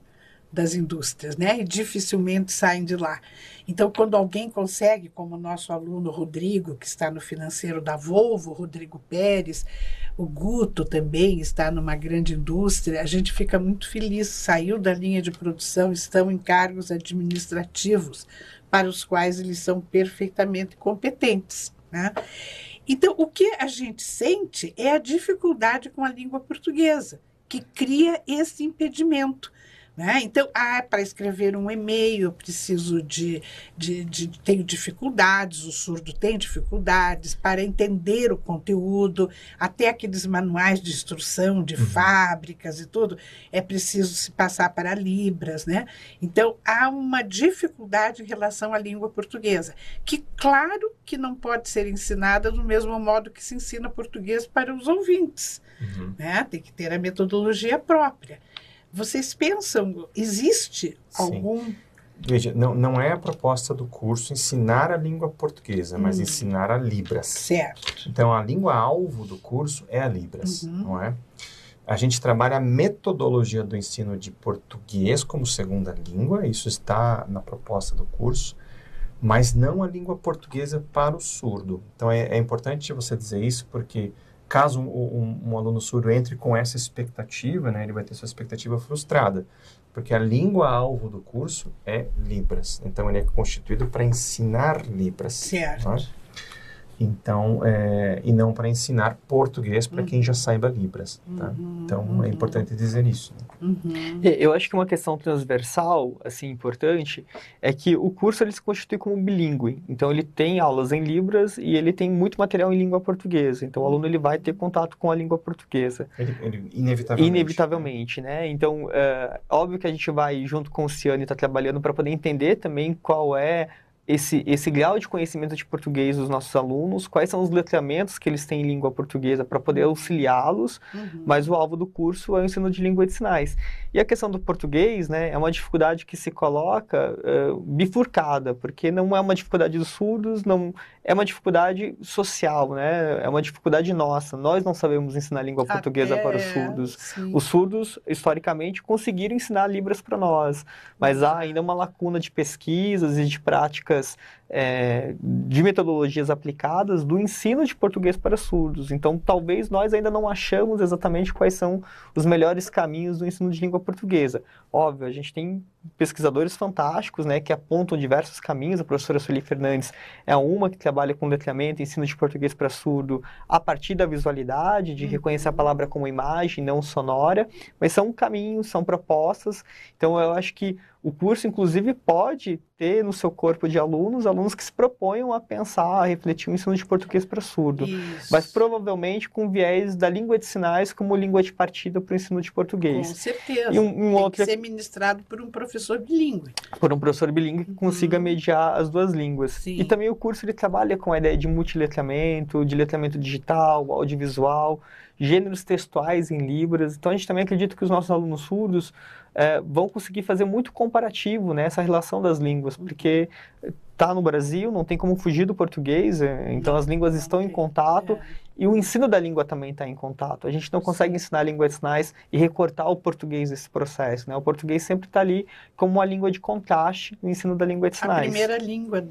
das indústrias, né? E dificilmente saem de lá. Então, quando alguém consegue, como o nosso aluno Rodrigo, que está no financeiro da Volvo, Rodrigo Pérez, o Guto também está numa grande indústria, a gente fica muito feliz. Saiu da linha de produção, estão em cargos administrativos, para os quais eles são perfeitamente competentes. Né? Então, o que a gente sente é a dificuldade com a língua portuguesa, que cria esse impedimento. Né? Então, ah, para escrever um e-mail, eu preciso de, de, de, Tenho dificuldades, o surdo tem dificuldades para entender o conteúdo, até aqueles manuais de instrução de uhum. fábricas e tudo, é preciso se passar para Libras. Né? Então, há uma dificuldade em relação à língua portuguesa, que, claro, que não pode ser ensinada do mesmo modo que se ensina português para os ouvintes. Uhum. Né? Tem que ter a metodologia própria. Vocês pensam, existe algum. Veja, não, não é a proposta do curso ensinar a língua portuguesa, mas hum. ensinar a Libras. Certo. Então, a língua-alvo do curso é a Libras, uhum. não é? A gente trabalha a metodologia do ensino de português como segunda língua, isso está na proposta do curso, mas não a língua portuguesa para o surdo. Então, é, é importante você dizer isso porque caso um, um, um, aluno surdo entre com essa expectativa, né, ele vai ter sua expectativa frustrada, porque a língua alvo do curso é Libras. Então ele é constituído para ensinar Libras. Certo. Né? Então, é, e não para ensinar português para uhum. quem já saiba Libras. Tá? Uhum. Então, é uhum. importante dizer isso. Né? Uhum. Eu acho que uma questão transversal, assim, importante, é que o curso ele se constitui como bilíngue. Então, ele tem aulas em Libras e ele tem muito material em língua portuguesa. Então, o aluno ele vai ter contato com a língua portuguesa. Ele, ele, inevitavelmente. Inevitavelmente, né? né? Então, é, óbvio que a gente vai, junto com o Ciano, estar tá trabalhando para poder entender também qual é esse, esse grau de conhecimento de português dos nossos alunos, quais são os letramentos que eles têm em língua portuguesa para poder auxiliá-los, uhum. mas o alvo do curso é o ensino de língua de sinais. E a questão do português, né, é uma dificuldade que se coloca uh, bifurcada, porque não é uma dificuldade dos surdos, não é uma dificuldade social, né, é uma dificuldade nossa. Nós não sabemos ensinar língua portuguesa para os surdos. Sim. Os surdos, historicamente, conseguiram ensinar libras para nós, mas há ainda uma lacuna de pesquisas e de práticas práticas é, de metodologias aplicadas do ensino de português para surdos. Então, talvez nós ainda não achamos exatamente quais são os melhores caminhos do ensino de língua portuguesa. Óbvio, a gente tem pesquisadores fantásticos, né, que apontam diversos caminhos. A professora Sueli Fernandes é uma que trabalha com letramento, ensino de português para surdo a partir da visualidade, de reconhecer a uhum. palavra como imagem, não sonora. Mas são caminhos, são propostas. Então, eu acho que o curso, inclusive, pode ter no seu corpo de alunos, alunos que se proponham a pensar, a refletir o ensino de português para surdo. Isso. Mas provavelmente com viés da língua de sinais como língua de partida para o ensino de português. Com certeza. E um, um Tem outro... que ser ministrado por um professor bilíngue. Por um professor bilíngue que consiga uhum. mediar as duas línguas. Sim. E também o curso ele trabalha com a ideia de multiletramento, de letramento digital, audiovisual, gêneros textuais em Libras. Então a gente também acredita que os nossos alunos surdos é, vão conseguir fazer muito comparativo nessa né, relação das línguas, porque está no Brasil, não tem como fugir do português, é, então as línguas estão em contato é. e o ensino da língua também está em contato. A gente não consegue ensinar a língua de sinais e recortar o português desse processo. Né? O português sempre está ali como uma língua de contraste no ensino da língua de sinais. A primeira língua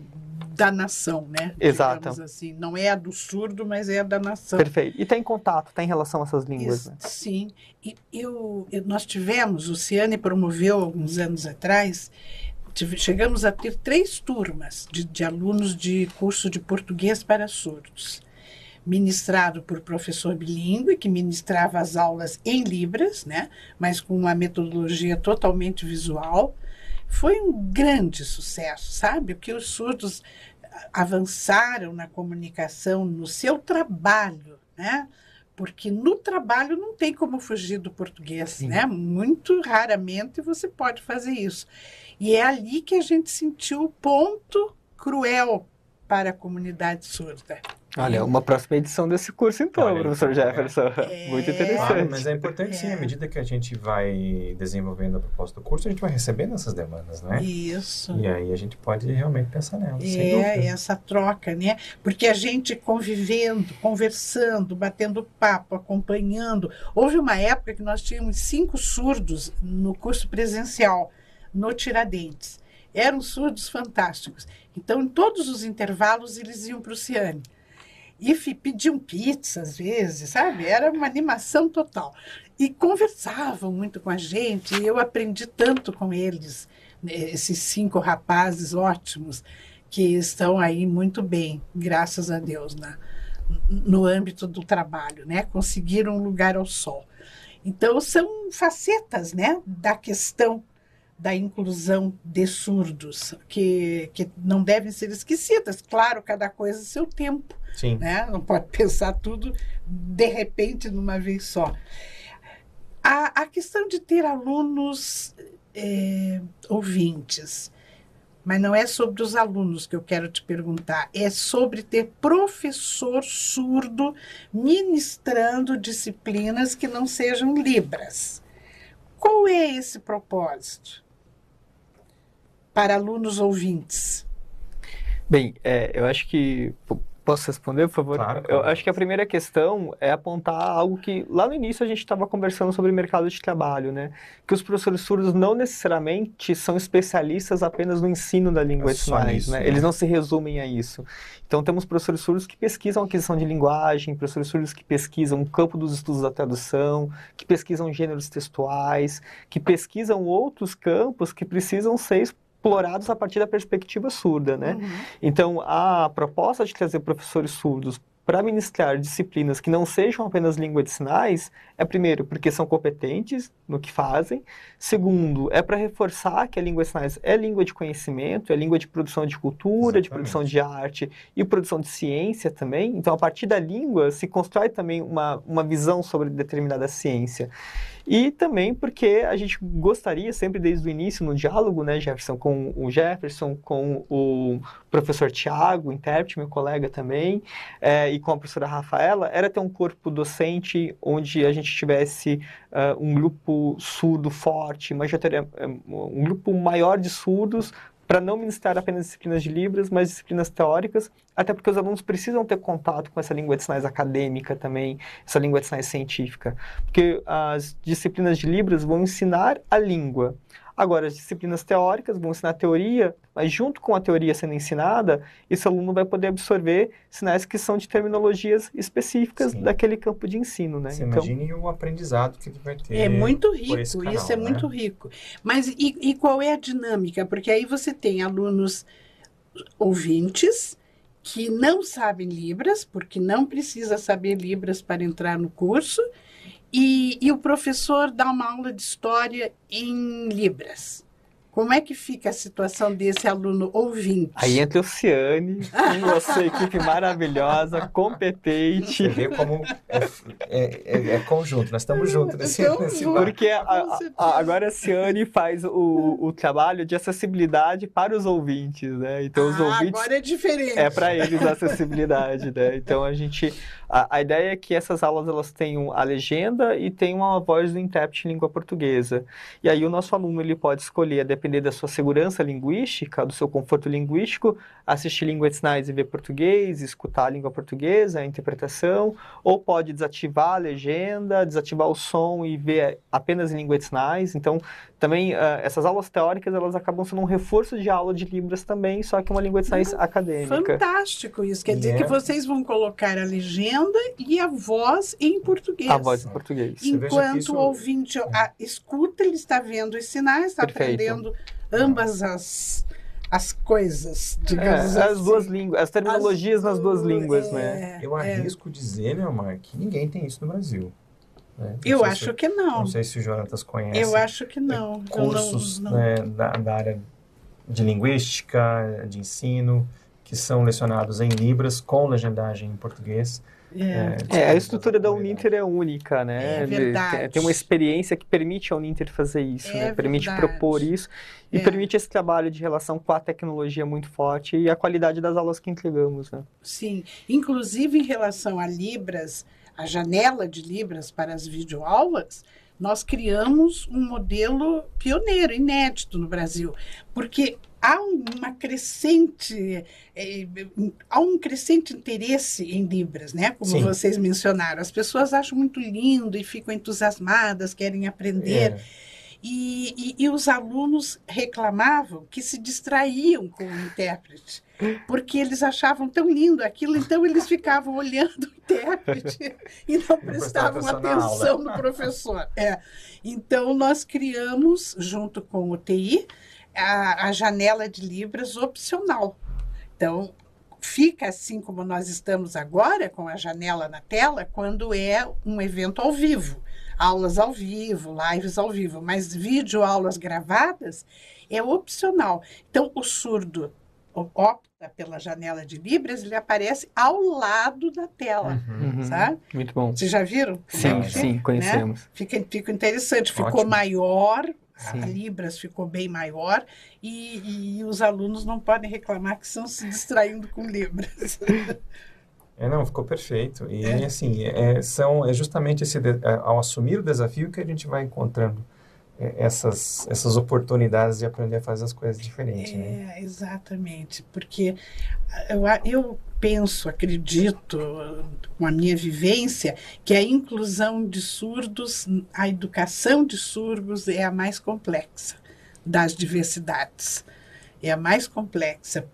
da nação, né? Exato. Assim, não é a do surdo, mas é a da nação. Perfeito. E está em contato, está em relação a essas línguas. né? Sim. E eu, eu, nós tivemos, o Ciane promoveu alguns anos atrás, tive, chegamos a ter três turmas de, de alunos de curso de português para surdos ministrado por professor bilíngue, que ministrava as aulas em Libras, né, mas com uma metodologia totalmente visual foi um grande sucesso, sabe? Porque os surdos avançaram na comunicação no seu trabalho, né? Porque no trabalho não tem como fugir do português, Sim. né? Muito raramente você pode fazer isso. E é ali que a gente sentiu o ponto cruel para a comunidade surda. Olha, uma próxima edição desse curso, então, Olha, professor então, Jefferson. É... Muito interessante. Ah, mas é importante, sim, à é. medida que a gente vai desenvolvendo a proposta do curso, a gente vai recebendo essas demandas, né? Isso. E aí a gente pode realmente pensar nelas. É, essa troca, né? Porque a gente convivendo, conversando, batendo papo, acompanhando. Houve uma época que nós tínhamos cinco surdos no curso presencial, no Tiradentes. Eram surdos fantásticos. Então, em todos os intervalos, eles iam para o Ciane e pediam pizza às vezes, sabe? Era uma animação total. E conversavam muito com a gente, e eu aprendi tanto com eles, né, esses cinco rapazes ótimos que estão aí muito bem, graças a Deus, na, no âmbito do trabalho, né? Conseguiram um lugar ao sol. Então, são facetas né, da questão da inclusão de surdos, que, que não devem ser esquecidas. Claro, cada coisa é seu tempo. Sim. Né? Não pode pensar tudo de repente numa vez só. A, a questão de ter alunos é, ouvintes, mas não é sobre os alunos que eu quero te perguntar, é sobre ter professor surdo ministrando disciplinas que não sejam libras. Qual é esse propósito? Para alunos ouvintes. Bem, é, eu acho que Posso responder, por favor? Claro, claro. Eu acho que a primeira questão é apontar algo que lá no início a gente estava conversando sobre mercado de trabalho, né? Que os professores surdos não necessariamente são especialistas apenas no ensino da língua é de sinais, né? né? Eles não se resumem a isso. Então temos professores surdos que pesquisam aquisição de linguagem, professores surdos que pesquisam o campo dos estudos da tradução, que pesquisam gêneros textuais, que pesquisam outros campos que precisam ser explorados a partir da perspectiva surda, né? Uhum. Então, a proposta de trazer professores surdos para ministrar disciplinas que não sejam apenas língua de sinais é, primeiro, porque são competentes no que fazem. Segundo, é para reforçar que a língua de sinais é língua de conhecimento, é língua de produção de cultura, Exatamente. de produção de arte e produção de ciência também. Então, a partir da língua, se constrói também uma, uma visão sobre determinada ciência. E também porque a gente gostaria, sempre desde o início, no diálogo, né, Jefferson, com o Jefferson, com o professor Tiago, intérprete, meu colega também, é, e com a professora Rafaela, era ter um corpo docente onde a gente tivesse uh, um grupo surdo forte, teria um grupo maior de surdos para não ministrar apenas disciplinas de Libras, mas disciplinas teóricas, até porque os alunos precisam ter contato com essa língua de sinais acadêmica também, essa língua de sinais científica. Porque as disciplinas de Libras vão ensinar a língua, Agora, as disciplinas teóricas vão ensinar teoria, mas junto com a teoria sendo ensinada, esse aluno vai poder absorver sinais que são de terminologias específicas Sim. daquele campo de ensino, né? Você então, imagine o aprendizado que ele vai ter. É muito rico, canal, isso é né? muito rico. Mas e, e qual é a dinâmica? Porque aí você tem alunos ouvintes que não sabem Libras, porque não precisa saber Libras para entrar no curso, e, e o professor dá uma aula de história em Libras. Como é que fica a situação desse aluno ouvinte? Aí entra o Ciane, com sua equipe maravilhosa, competente. Você vê como é, é, é, é conjunto, nós estamos juntos nesse, então, nesse Porque a, a, agora a Ciane faz o, o trabalho de acessibilidade para os ouvintes, né? Então os ah, ouvintes. Agora é diferente. É para eles a acessibilidade, né? Então a gente. A, a, ideia é que essas aulas elas tenham a legenda e tenham a voz do intérprete em língua portuguesa. E aí o nosso aluno ele pode escolher, depender da sua segurança linguística, do seu conforto linguístico, assistir língua de sinais e ver português, escutar a língua portuguesa, a interpretação, ou pode desativar a legenda, desativar o som e ver apenas em língua de sinais. Então, também uh, essas aulas teóricas elas acabam sendo um reforço de aula de Libras também, só que uma língua de sinais acadêmica. Fantástico isso. Quer dizer que vocês vão colocar a legenda e a voz em português. A voz em português. Enquanto isso... o ouvinte a, escuta, ele está vendo os sinais, está aprendendo ambas as as coisas, digamos é, assim. As duas línguas, as terminologias as, nas duas línguas, né? é, né? Eu arrisco é. dizer, meu amor, que ninguém tem isso no Brasil. Né? Eu acho se, que não. Não sei se o Jonatas conhece. Eu acho que não. Cursos não, não. Né, da, da, área de linguística, de ensino, que são lecionados em Libras com legendagem em português. É. é, é a estrutura da Uninter é única, né? É verdade. Tem uma experiência que permite a Uninter fazer isso, é né? Permite verdade. propor isso e é. permite esse trabalho de relação com a tecnologia muito forte e a qualidade das aulas que entregamos, né? Sim, inclusive em relação a Libras, a janela de Libras para as videoaulas, nós criamos um modelo pioneiro, inédito no Brasil, porque há uma crescente é, há um crescente interesse em libras, né? Como Sim. vocês mencionaram, as pessoas acham muito lindo e ficam entusiasmadas, querem aprender. É. E, e, e, os alunos reclamavam que se distraíam com o intérprete, porque eles achavam tão lindo aquilo, então eles ficavam olhando o intérprete e não prestavam atenção no professor. É. Então, nós criamos, junto com o TI, a, a janela de Libras opcional. Então, fica assim como nós estamos agora, com a janela na tela, quando é um evento ao vivo aulas ao vivo, lives ao vivo, mas vídeo aulas gravadas é opcional. Então, o surdo opta pela janela de Libras, ele aparece ao lado da tela, uhum, uhum. sabe? Muito bom. Vocês já viram? Sim, é sim, conhecemos. Né? Fica, fica interessante, ficou Ótimo. maior, Sim. a Libras ficou bem maior e, e, os alunos não podem reclamar que estão se distraindo com Libras. É, não, ficou perfeito. E é. assim, é, são, é justamente esse, é, ao assumir o desafio que a gente vai encontrando é, essas, essas oportunidades de aprender a fazer as coisas diferentes. Né? É, né? exatamente, porque eu, eu penso, acredito, com a minha vivência, que a inclusão de surdos, a educação de surdos é a mais complexa das diversidades. É a mais complexa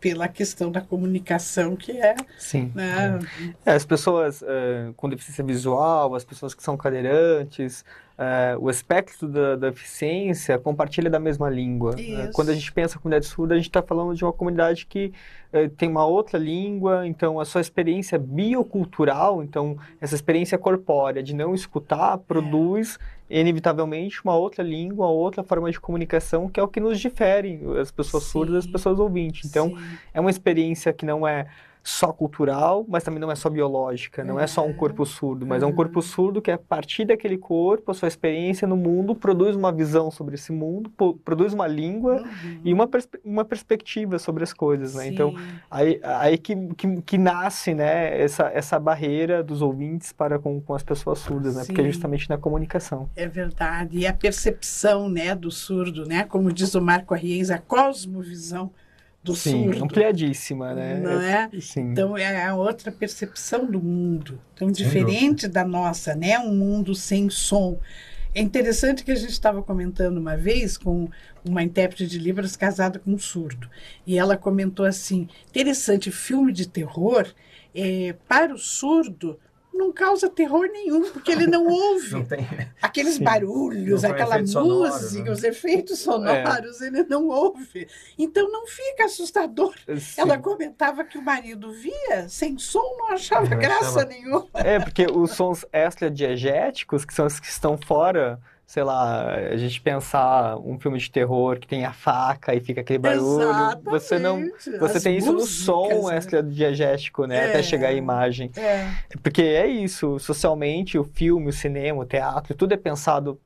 pela questão da comunicação que é. Sim. Né? É, as pessoas uh, com deficiência visual, as pessoas que são cadeirantes, uh, o espectro da, da deficiência compartilha da mesma língua. Uh, quando a gente pensa em comunidade surda, a gente está falando de uma comunidade que uh, tem uma outra língua, então a sua experiência biocultural, então essa experiência corpórea de não escutar, é. produz é. inevitavelmente uma outra língua, outra forma de comunicação, que é o que nos difere, as pessoas Sim. surdas das pessoas ouvintes. Então, Sim. é uma experiência que não é só cultural, mas também não é só biológica, não é, é só um corpo surdo, mas é um corpo surdo que a partir daquele corpo, a sua experiência no mundo, produz uma visão sobre esse mundo, produz uma língua uhum. e uma, pers uma perspectiva sobre as coisas, né? Então, aí, aí que, que, que, nasce, né, essa, essa barreira dos ouvintes para com, com as pessoas surdas, né? Sim. Porque é justamente na comunicação. É verdade, e a percepção, né, do surdo, né? Como diz o Marco Arriens, a cosmovisão do Sim, surdo. ampliadíssima, né? Não é? Sim. Então é a outra percepção do mundo, tão diferente da nossa, né? Um mundo sem som. É interessante que a gente estava comentando uma vez com uma intérprete de Libras casada com um surdo. E ela comentou assim: interessante, filme de terror, é, para o surdo, não causa terror nenhum, porque ele não ouve não tem... aqueles Sim. barulhos, aquela música, sonoro, né? os efeitos sonoros, é. ele não ouve. Então não fica assustador. Sim. Ela comentava que o marido via sem som, não achava não graça achava... nenhuma. É, porque os sons extradiegéticos, que são os que estão fora sei lá, a gente pensar um filme de terror que tem a faca e fica aquele barulho. Exatamente. Você não. Você As tem isso no som né? extra-diegético, né? É. Até chegar a imagem. É. Porque é isso, socialmente, o filme, o cinema, o teatro, tudo é pensado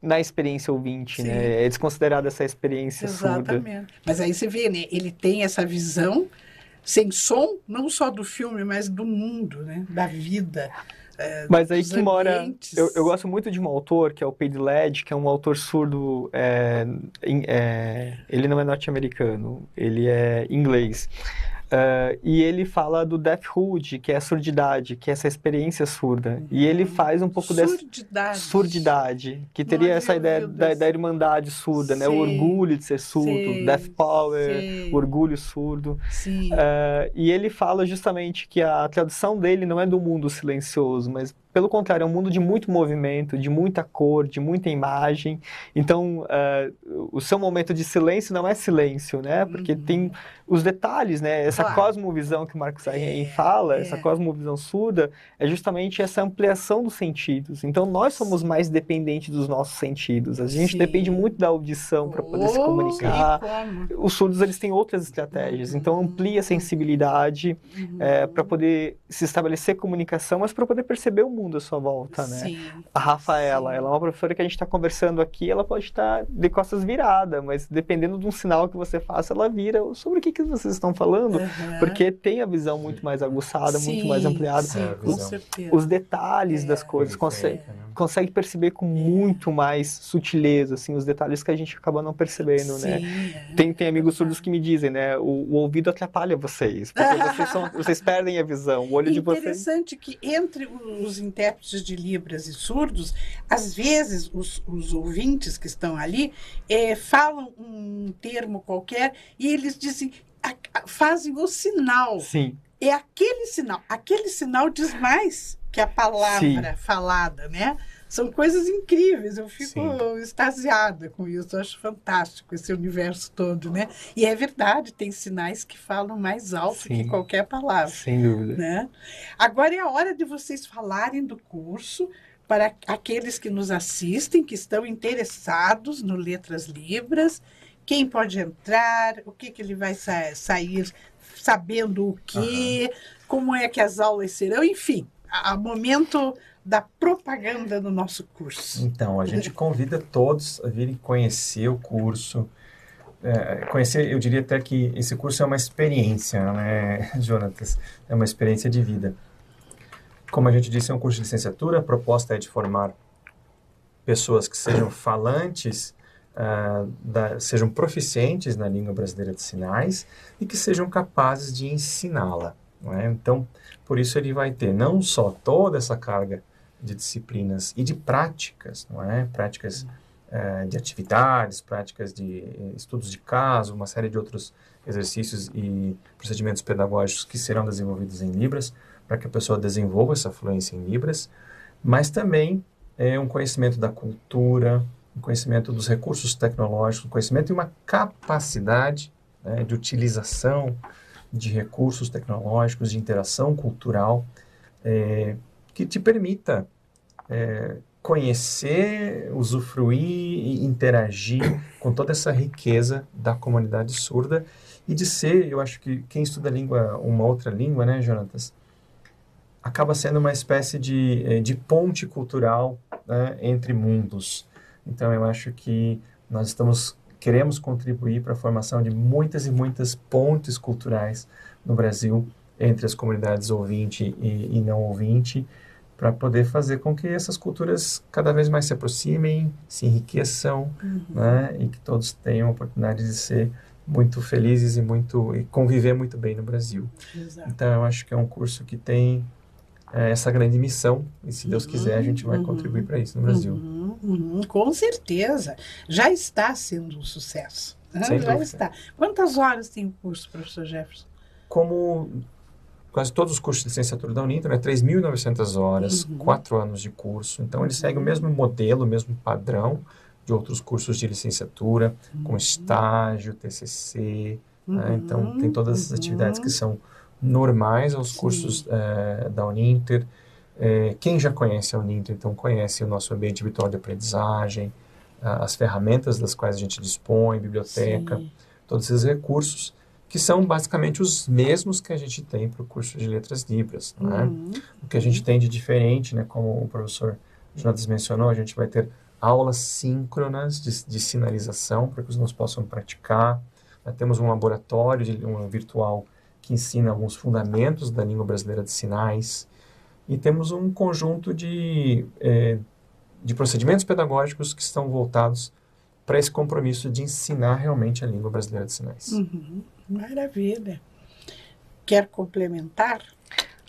na experiência ouvinte, né? Sim. né? É desconsiderada essa experiência Exatamente. surda. Mas aí você vê, né? Ele tem essa visão sem som, não só do filme, mas do mundo, né? Da vida. É, Mas aí que mora. Eu, eu, gosto muito de um autor, que é o Pede Led, que é um autor surdo. É, é, ele não é norte-americano, ele é inglês. Uh, e ele fala do deafhood, que é a surdidade, que é essa experiência surda. Uhum. E ele faz um pouco surdidade. dessa surdidade, que teria essa ideia da, da, irmandade surda, Sim. né? O orgulho de ser surdo, Sim. deaf power, Sim. orgulho surdo. Uh, e ele fala justamente que a tradução dele não é do mundo silencioso, mas pelo contrário, é um mundo de muito movimento, de muita cor, de muita imagem. Então, uh, o seu momento de silêncio não é silêncio, né? Porque uhum. tem os detalhes, né? Essa claro. cosmovisão que o Marcos Arren é, fala, é. essa cosmovisão surda, é justamente essa ampliação dos sentidos. Então, nós somos mais dependentes dos nossos sentidos. A gente Sim. depende muito da audição para poder oh, se comunicar. Os surdos, eles têm outras estratégias. Então, amplia a sensibilidade uhum. é, para poder se estabelecer comunicação, mas para poder perceber o mundo mundo à sua volta, né? Sim. A Rafaela, Sim. ela é uma professora que a gente está conversando aqui, ela pode estar de costas virada, mas dependendo de um sinal que você faça, ela vira sobre o que, que vocês estão falando, uhum. porque tem a visão muito mais aguçada, Sim. muito mais ampliada. Sim, é, com certeza. Os detalhes é. das coisas, consegue, né? consegue perceber com muito mais sutileza, assim, os detalhes que a gente acaba não percebendo, né? É. Tem, tem amigos surdos que me dizem, né? O, o ouvido atrapalha vocês, porque vocês, são, vocês perdem a visão, o olho de vocês... Interessante que entre os intérpretes de Libras e surdos, às vezes os, os ouvintes que estão ali é, falam um termo qualquer e eles dizem, a, a, fazem o sinal. Sim. É aquele sinal. Aquele sinal diz mais que a palavra Sim. falada, né? São coisas incríveis, eu fico Sim. extasiada com isso, eu acho fantástico esse universo todo, né? E é verdade, tem sinais que falam mais alto Sim. que qualquer palavra. Sem dúvida. Né? Agora é a hora de vocês falarem do curso para aqueles que nos assistem, que estão interessados no Letras Libras, quem pode entrar, o que, que ele vai sa sair sabendo o que, uhum. como é que as aulas serão, enfim, a, a momento da propaganda no nosso curso. Então, a gente convida todos a virem conhecer o curso. É, conhecer, eu diria até que esse curso é uma experiência, né, Jonatas? É uma experiência de vida. Como a gente disse, é um curso de licenciatura, a proposta é de formar pessoas que sejam falantes, uh, da, sejam proficientes na língua brasileira de sinais e que sejam capazes de ensiná-la. É? Então, por isso ele vai ter não só toda essa carga de disciplinas e de práticas, não é? Práticas uh, de atividades, práticas de eh, estudos de caso, uma série de outros exercícios e procedimentos pedagógicos que serão desenvolvidos em Libras, para que a pessoa desenvolva essa fluência em Libras, mas também é um conhecimento da cultura, um conhecimento dos recursos tecnológicos, um conhecimento e uma capacidade né, de utilização de recursos tecnológicos, de interação cultural, é, que te permita é, conhecer, usufruir e interagir com toda essa riqueza da comunidade surda e de ser, eu acho que quem estuda língua, uma outra língua, né, Jonatas, acaba sendo uma espécie de, eh, de ponte cultural né, entre mundos. Então, eu acho que nós estamos queremos contribuir para a formação de muitas e muitas pontes culturais no Brasil entre as comunidades ouvinte e, e não ouvinte, para poder fazer com que essas culturas cada vez mais se aproximem, se enriqueçam, uhum. né, e que todos tenham a oportunidade de ser muito felizes e muito e conviver muito bem no Brasil. Exato. Então eu acho que é um curso que tem é, essa grande missão e se Deus quiser a gente vai uhum. contribuir para isso no Brasil. Uhum, uhum, com certeza, já está sendo um sucesso. Sem já dúvida. está. Quantas horas tem o curso, professor Jefferson? Como quase todos os cursos de licenciatura da Uninter, é 3.900 horas, uhum. quatro anos de curso. Então ele segue o mesmo modelo, o mesmo padrão de outros cursos de licenciatura, uhum. com estágio, TCC. Uhum. Né? Então, tem todas as atividades que uhum. são normais aos Sim. cursos é, da Uninter. É, quem já conhece a Uninter, então, conhece o nosso ambiente virtual de aprendizagem, as ferramentas das quais a gente dispõe, biblioteca, Sim. todos esses recursos que são basicamente os mesmos que a gente tem para o curso de letras libras. Né? Uhum. O que a gente tem de diferente, né, como o professor Jonas mencionou, a gente vai ter aulas síncronas de, de sinalização para que os alunos possam praticar. Nós temos um laboratório de, um virtual que ensina alguns fundamentos da língua brasileira de sinais. E temos um conjunto de, é, de procedimentos pedagógicos que estão voltados para esse compromisso de ensinar realmente a língua brasileira de sinais. Uhum. Maravilha. Quer complementar?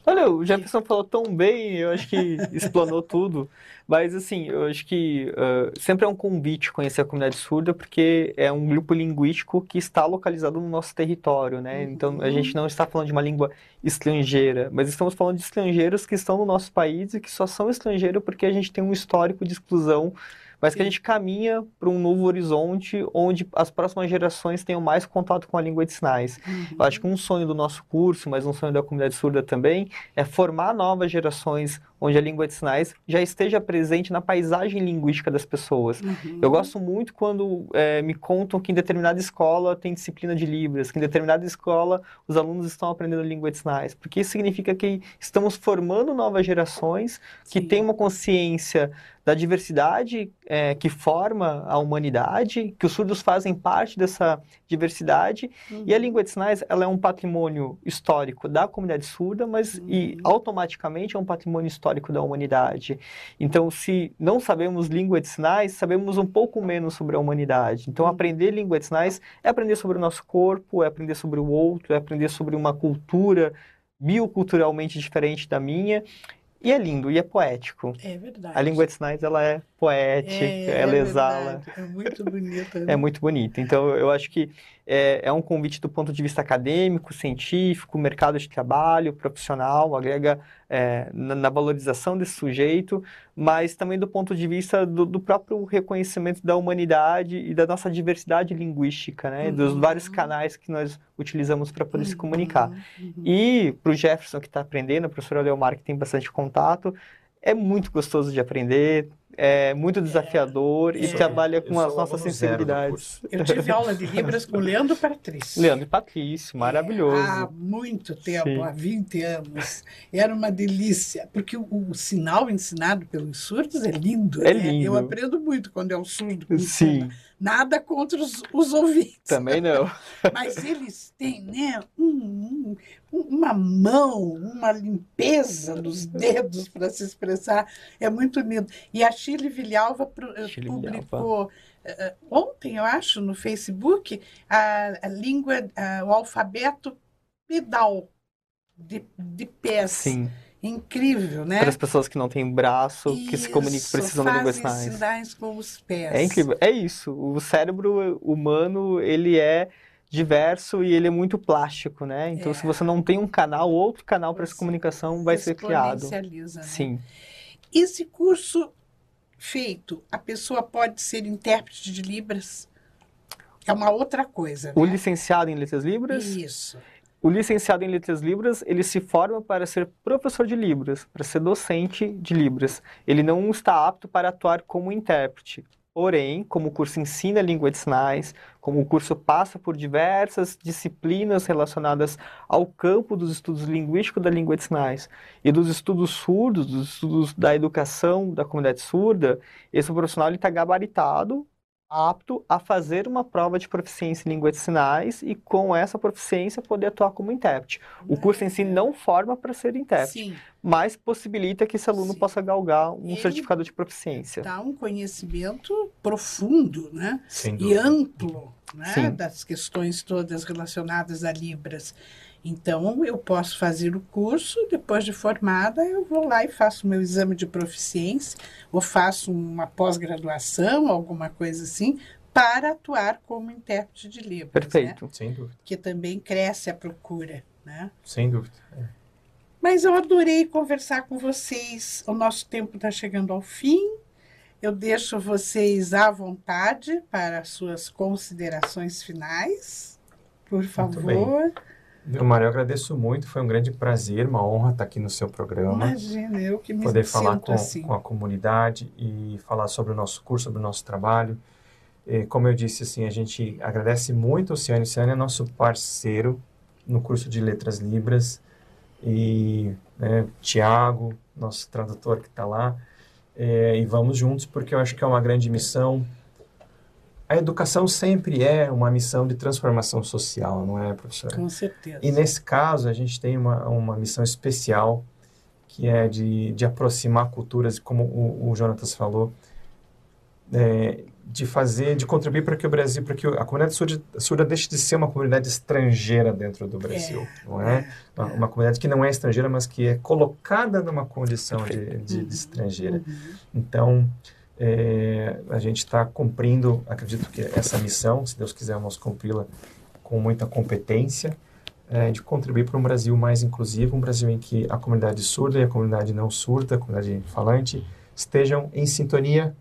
Olha, o Jefferson falou tão bem, eu acho que explanou tudo. Mas, assim, eu acho que uh, sempre é um convite conhecer a comunidade surda, porque é um grupo linguístico que está localizado no nosso território, né? Então, a gente não está falando de uma língua estrangeira, mas estamos falando de estrangeiros que estão no nosso país e que só são estrangeiros porque a gente tem um histórico de exclusão mas que a gente caminha para um novo horizonte onde as próximas gerações tenham mais contato com a língua de sinais. Uhum. Eu acho que um sonho do nosso curso, mas um sonho da comunidade surda também, é formar novas gerações onde a língua de sinais já esteja presente na paisagem linguística das pessoas. Uhum. Eu gosto muito quando é, me contam que em determinada escola tem disciplina de Libras, que em determinada escola os alunos estão aprendendo língua de sinais, porque isso significa que estamos formando novas gerações que Sim. têm uma consciência da diversidade é, que forma a humanidade, que os surdos fazem parte dessa diversidade, uhum. e a língua de sinais ela é um patrimônio histórico da comunidade surda, mas uhum. e automaticamente é um patrimônio histórico histórico da humanidade. Então, se não sabemos língua de sinais, sabemos um pouco menos sobre a humanidade. Então, aprender língua de sinais é aprender sobre o nosso corpo, é aprender sobre o outro, é aprender sobre uma cultura bioculturalmente diferente da minha e é lindo, e é poético. É verdade. A língua de sinais, ela é poética, é, ela é exala. É muito bonita. Né? É muito bonita. Então, eu acho que é, é, um convite do ponto de vista acadêmico, científico, mercado de trabalho, profissional, agrega é, na, na, valorização desse sujeito, mas também do ponto de vista do, do próprio reconhecimento da humanidade e da nossa diversidade linguística, né? Uhum. Dos vários canais que nós utilizamos para poder uhum. se comunicar. Uhum. E para o Jefferson que está aprendendo, a professora Leomar que tem bastante contato, é muito gostoso de aprender, é muito desafiador é, e é, trabalha com as nossas sensibilidades. Eu tive aula de Libras com Leandro Patrício. Leandro Patrício, maravilhoso. É, há muito tempo, Sim. há 20 anos. Era uma delícia, porque o, o, sinal ensinado pelos surdos é lindo. É né? lindo. Eu aprendo muito quando é um surdo. Sim. Nada contra os, os ouvintes. Também não. Mas eles têm, né, um, um, uma mão, uma limpeza dos dedos para se expressar. É muito lindo. E a Chile Vilhalva Chile publicou uh, ontem, eu acho, no Facebook, a, a língua, a, o alfabeto pedal de, de pés. Sim. Incrível, né? Para as pessoas que não têm braço, isso, que se comunicam, precisam da língua sinais. sinais com os pés. É incrível. É isso. O cérebro humano, ele é diverso e ele é muito plástico, né? Então, é. se você não tem um canal, outro canal para essa comunicação vai ser criado. Né? Sim. Esse curso feito, a pessoa pode ser intérprete de Libras? É uma outra coisa. Né? O licenciado em Letras Libras? Isso. O licenciado em Letras Libras, ele se forma para ser professor de Libras, para ser docente de Libras. Ele não está apto para atuar como intérprete. Porém, como o curso ensina língua de sinais, como o curso passa por diversas disciplinas relacionadas ao campo dos estudos linguísticos da língua de sinais e dos estudos surdos, dos estudos da educação da comunidade surda, esse profissional está gabaritado apto a fazer uma prova de proficiência em língua de sinais e com essa proficiência poder atuar como intérprete. O curso em si não forma para ser intérprete, Sim. mas possibilita que esse aluno Sim. possa galgar um Ele certificado de proficiência. Dá um conhecimento profundo, né? E amplo, né? Das questões todas relacionadas a Libras. Então, eu posso fazer o curso, depois de formada, eu vou lá e faço meu exame de proficiência, ou faço uma pós-graduação, alguma coisa assim, para atuar como intérprete de Libras. Perfeito, né? sem dúvida. Que também cresce a procura, né? Sem dúvida. É. Mas eu adorei conversar com vocês. O nosso tempo está chegando ao fim. Eu deixo vocês à vontade para suas considerações finais. Por favor. Vilmar, eu agradeço muito, foi um grande prazer, uma honra estar aqui no seu programa. Imagina, eu que me Poder falar com, assim. com a comunidade e falar sobre o nosso curso, sobre o nosso trabalho. E, como eu disse, assim, a gente agradece muito. O Ciane é nosso parceiro no curso de Letras Libras. E né, Tiago, nosso tradutor que está lá. É, e vamos juntos porque eu acho que é uma grande missão a educação sempre é uma missão de transformação social, não é, professor? Com certeza. E nesse caso, a gente tem uma, uma missão especial, que é de, de aproximar culturas, como o, o Jonatas falou, é, de fazer, de contribuir para que o Brasil, para que a comunidade surda, surda deixe de ser uma comunidade estrangeira dentro do Brasil, é, não é? é? Uma, uma, comunidade que não é estrangeira, mas que é colocada numa condição de, de, de estrangeira. Uhum. Então, é, a gente está cumprindo, acredito que essa missão, se Deus quiser, vamos cumpri-la com muita competência, é, de contribuir para um Brasil mais inclusivo, um Brasil em que a comunidade surda e a comunidade não surda, a comunidade falante, estejam em sintonia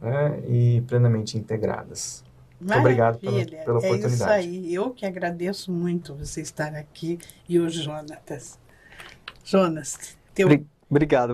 né, e plenamente integradas. Muito obrigado pela, pela oportunidade. É isso aí. Eu que agradeço muito você estar aqui e o Jonatas. Jonas, teu... Obrigado,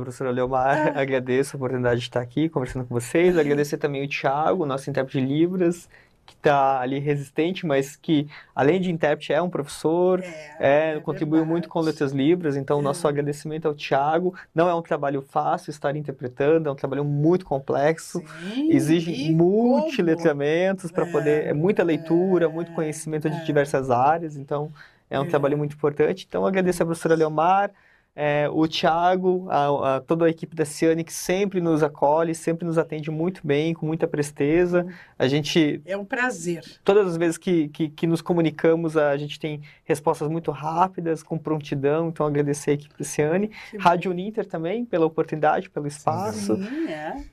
professora Leomar. Ah. Agradeço a oportunidade de estar aqui conversando com vocês. Agradecer também o Thiago, nosso intérprete de Libras, que está ali resistente, mas que, além de intérprete, é um professor, é, é, é contribuiu muito com Letras Libras. Então, é. nosso agradecimento ao Thiago. Não é um trabalho fácil estar interpretando, é um trabalho muito complexo. Sim, Exige multiletramentos para poder. É muita leitura, muito é, conhecimento de é. diversas áreas. Então, é um trabalho muito importante. Então, agradeço a professora Leomar é, o Thiago, a, a, toda a equipe da Ciane que sempre nos acolhe, sempre nos atende muito bem, com muita presteza. A gente... É um prazer. Todas as vezes que, que, que nos comunicamos, a gente tem respostas muito rápidas, com prontidão, então agradecer a equipe da Ciane. Rádio. Uninter também, pela oportunidade, pelo espaço. Sim, é.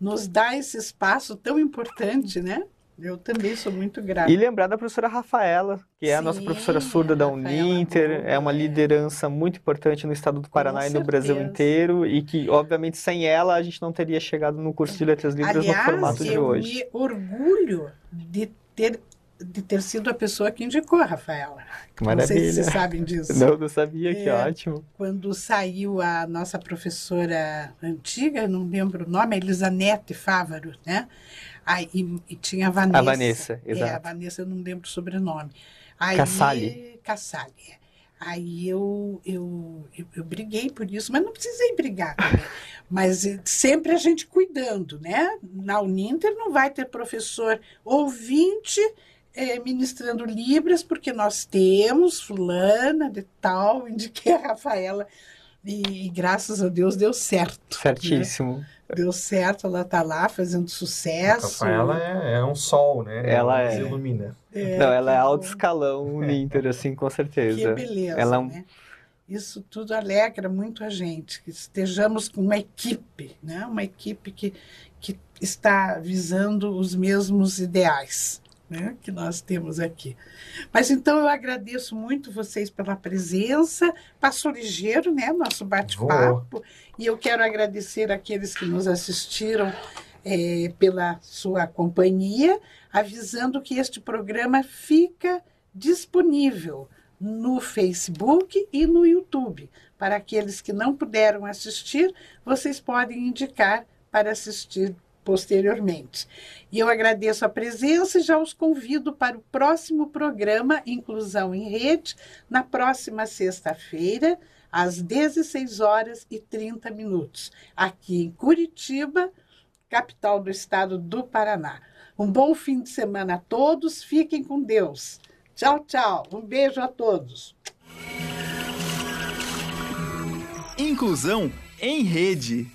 Nos dá esse espaço tão importante, né? Eu também sou muito grata. E lembrar da professora Rafaela, que é Sim, a nossa professora surda da Uninter, é uma liderança muito importante no estado do Paraná Com e no certeza. Brasil inteiro, e que, obviamente, sem ela a gente não teria chegado no curso de Letras Livres Aliás, no formato de hoje. Eu me orgulho de ter de ter sido a pessoa que indicou a Rafaela. Que maravilha. Não sei se vocês sabem disso. Não, não sabia, é, que ótimo. Quando saiu a nossa professora antiga, não lembro o nome, Elisanete Fávaro, né? Aí, e, e, tinha a Vanessa. A Vanessa, exato. É, a Vanessa, eu não lembro o sobrenome. Aí, Cassali. Cassali. Aí eu, eu, eu, eu, briguei por isso, mas não precisei brigar. mas eh, sempre a gente cuidando, né? Na Uninter não vai ter professor ouvinte é, ministrando Libras, porque nós temos fulana de tal, indiquei a Rafaela, e, e graças a Deus deu certo. Né? Certíssimo. Né? Deu certo, ela está lá fazendo sucesso. A Rafaela é, é um sol, né? Ela, ela é. ilumina. É, Não, ela é alto escalão no Inter, assim, com certeza. Que beleza, ela... né? Isso tudo alegra muito a gente, que estejamos com uma equipe, né? uma equipe que, que está visando os mesmos ideais né, que nós temos aqui. Mas então eu agradeço muito vocês pela presença. Passou ligeiro, né? Nosso bate-papo. E eu quero agradecer aqueles que nos assistiram é, pela sua companhia, avisando que este programa fica disponível no Facebook e no YouTube. Para aqueles que não puderam assistir, vocês podem indicar para assistir posteriormente. E eu agradeço a presença e já os convido para o próximo programa Inclusão em Rede, na próxima sexta-feira, às 16 horas e 30 minutos, aqui em Curitiba, capital do estado do Paraná. Um bom fim de semana a todos, fiquem com Deus. Tchau, tchau. Um beijo a todos. Inclusão em Rede.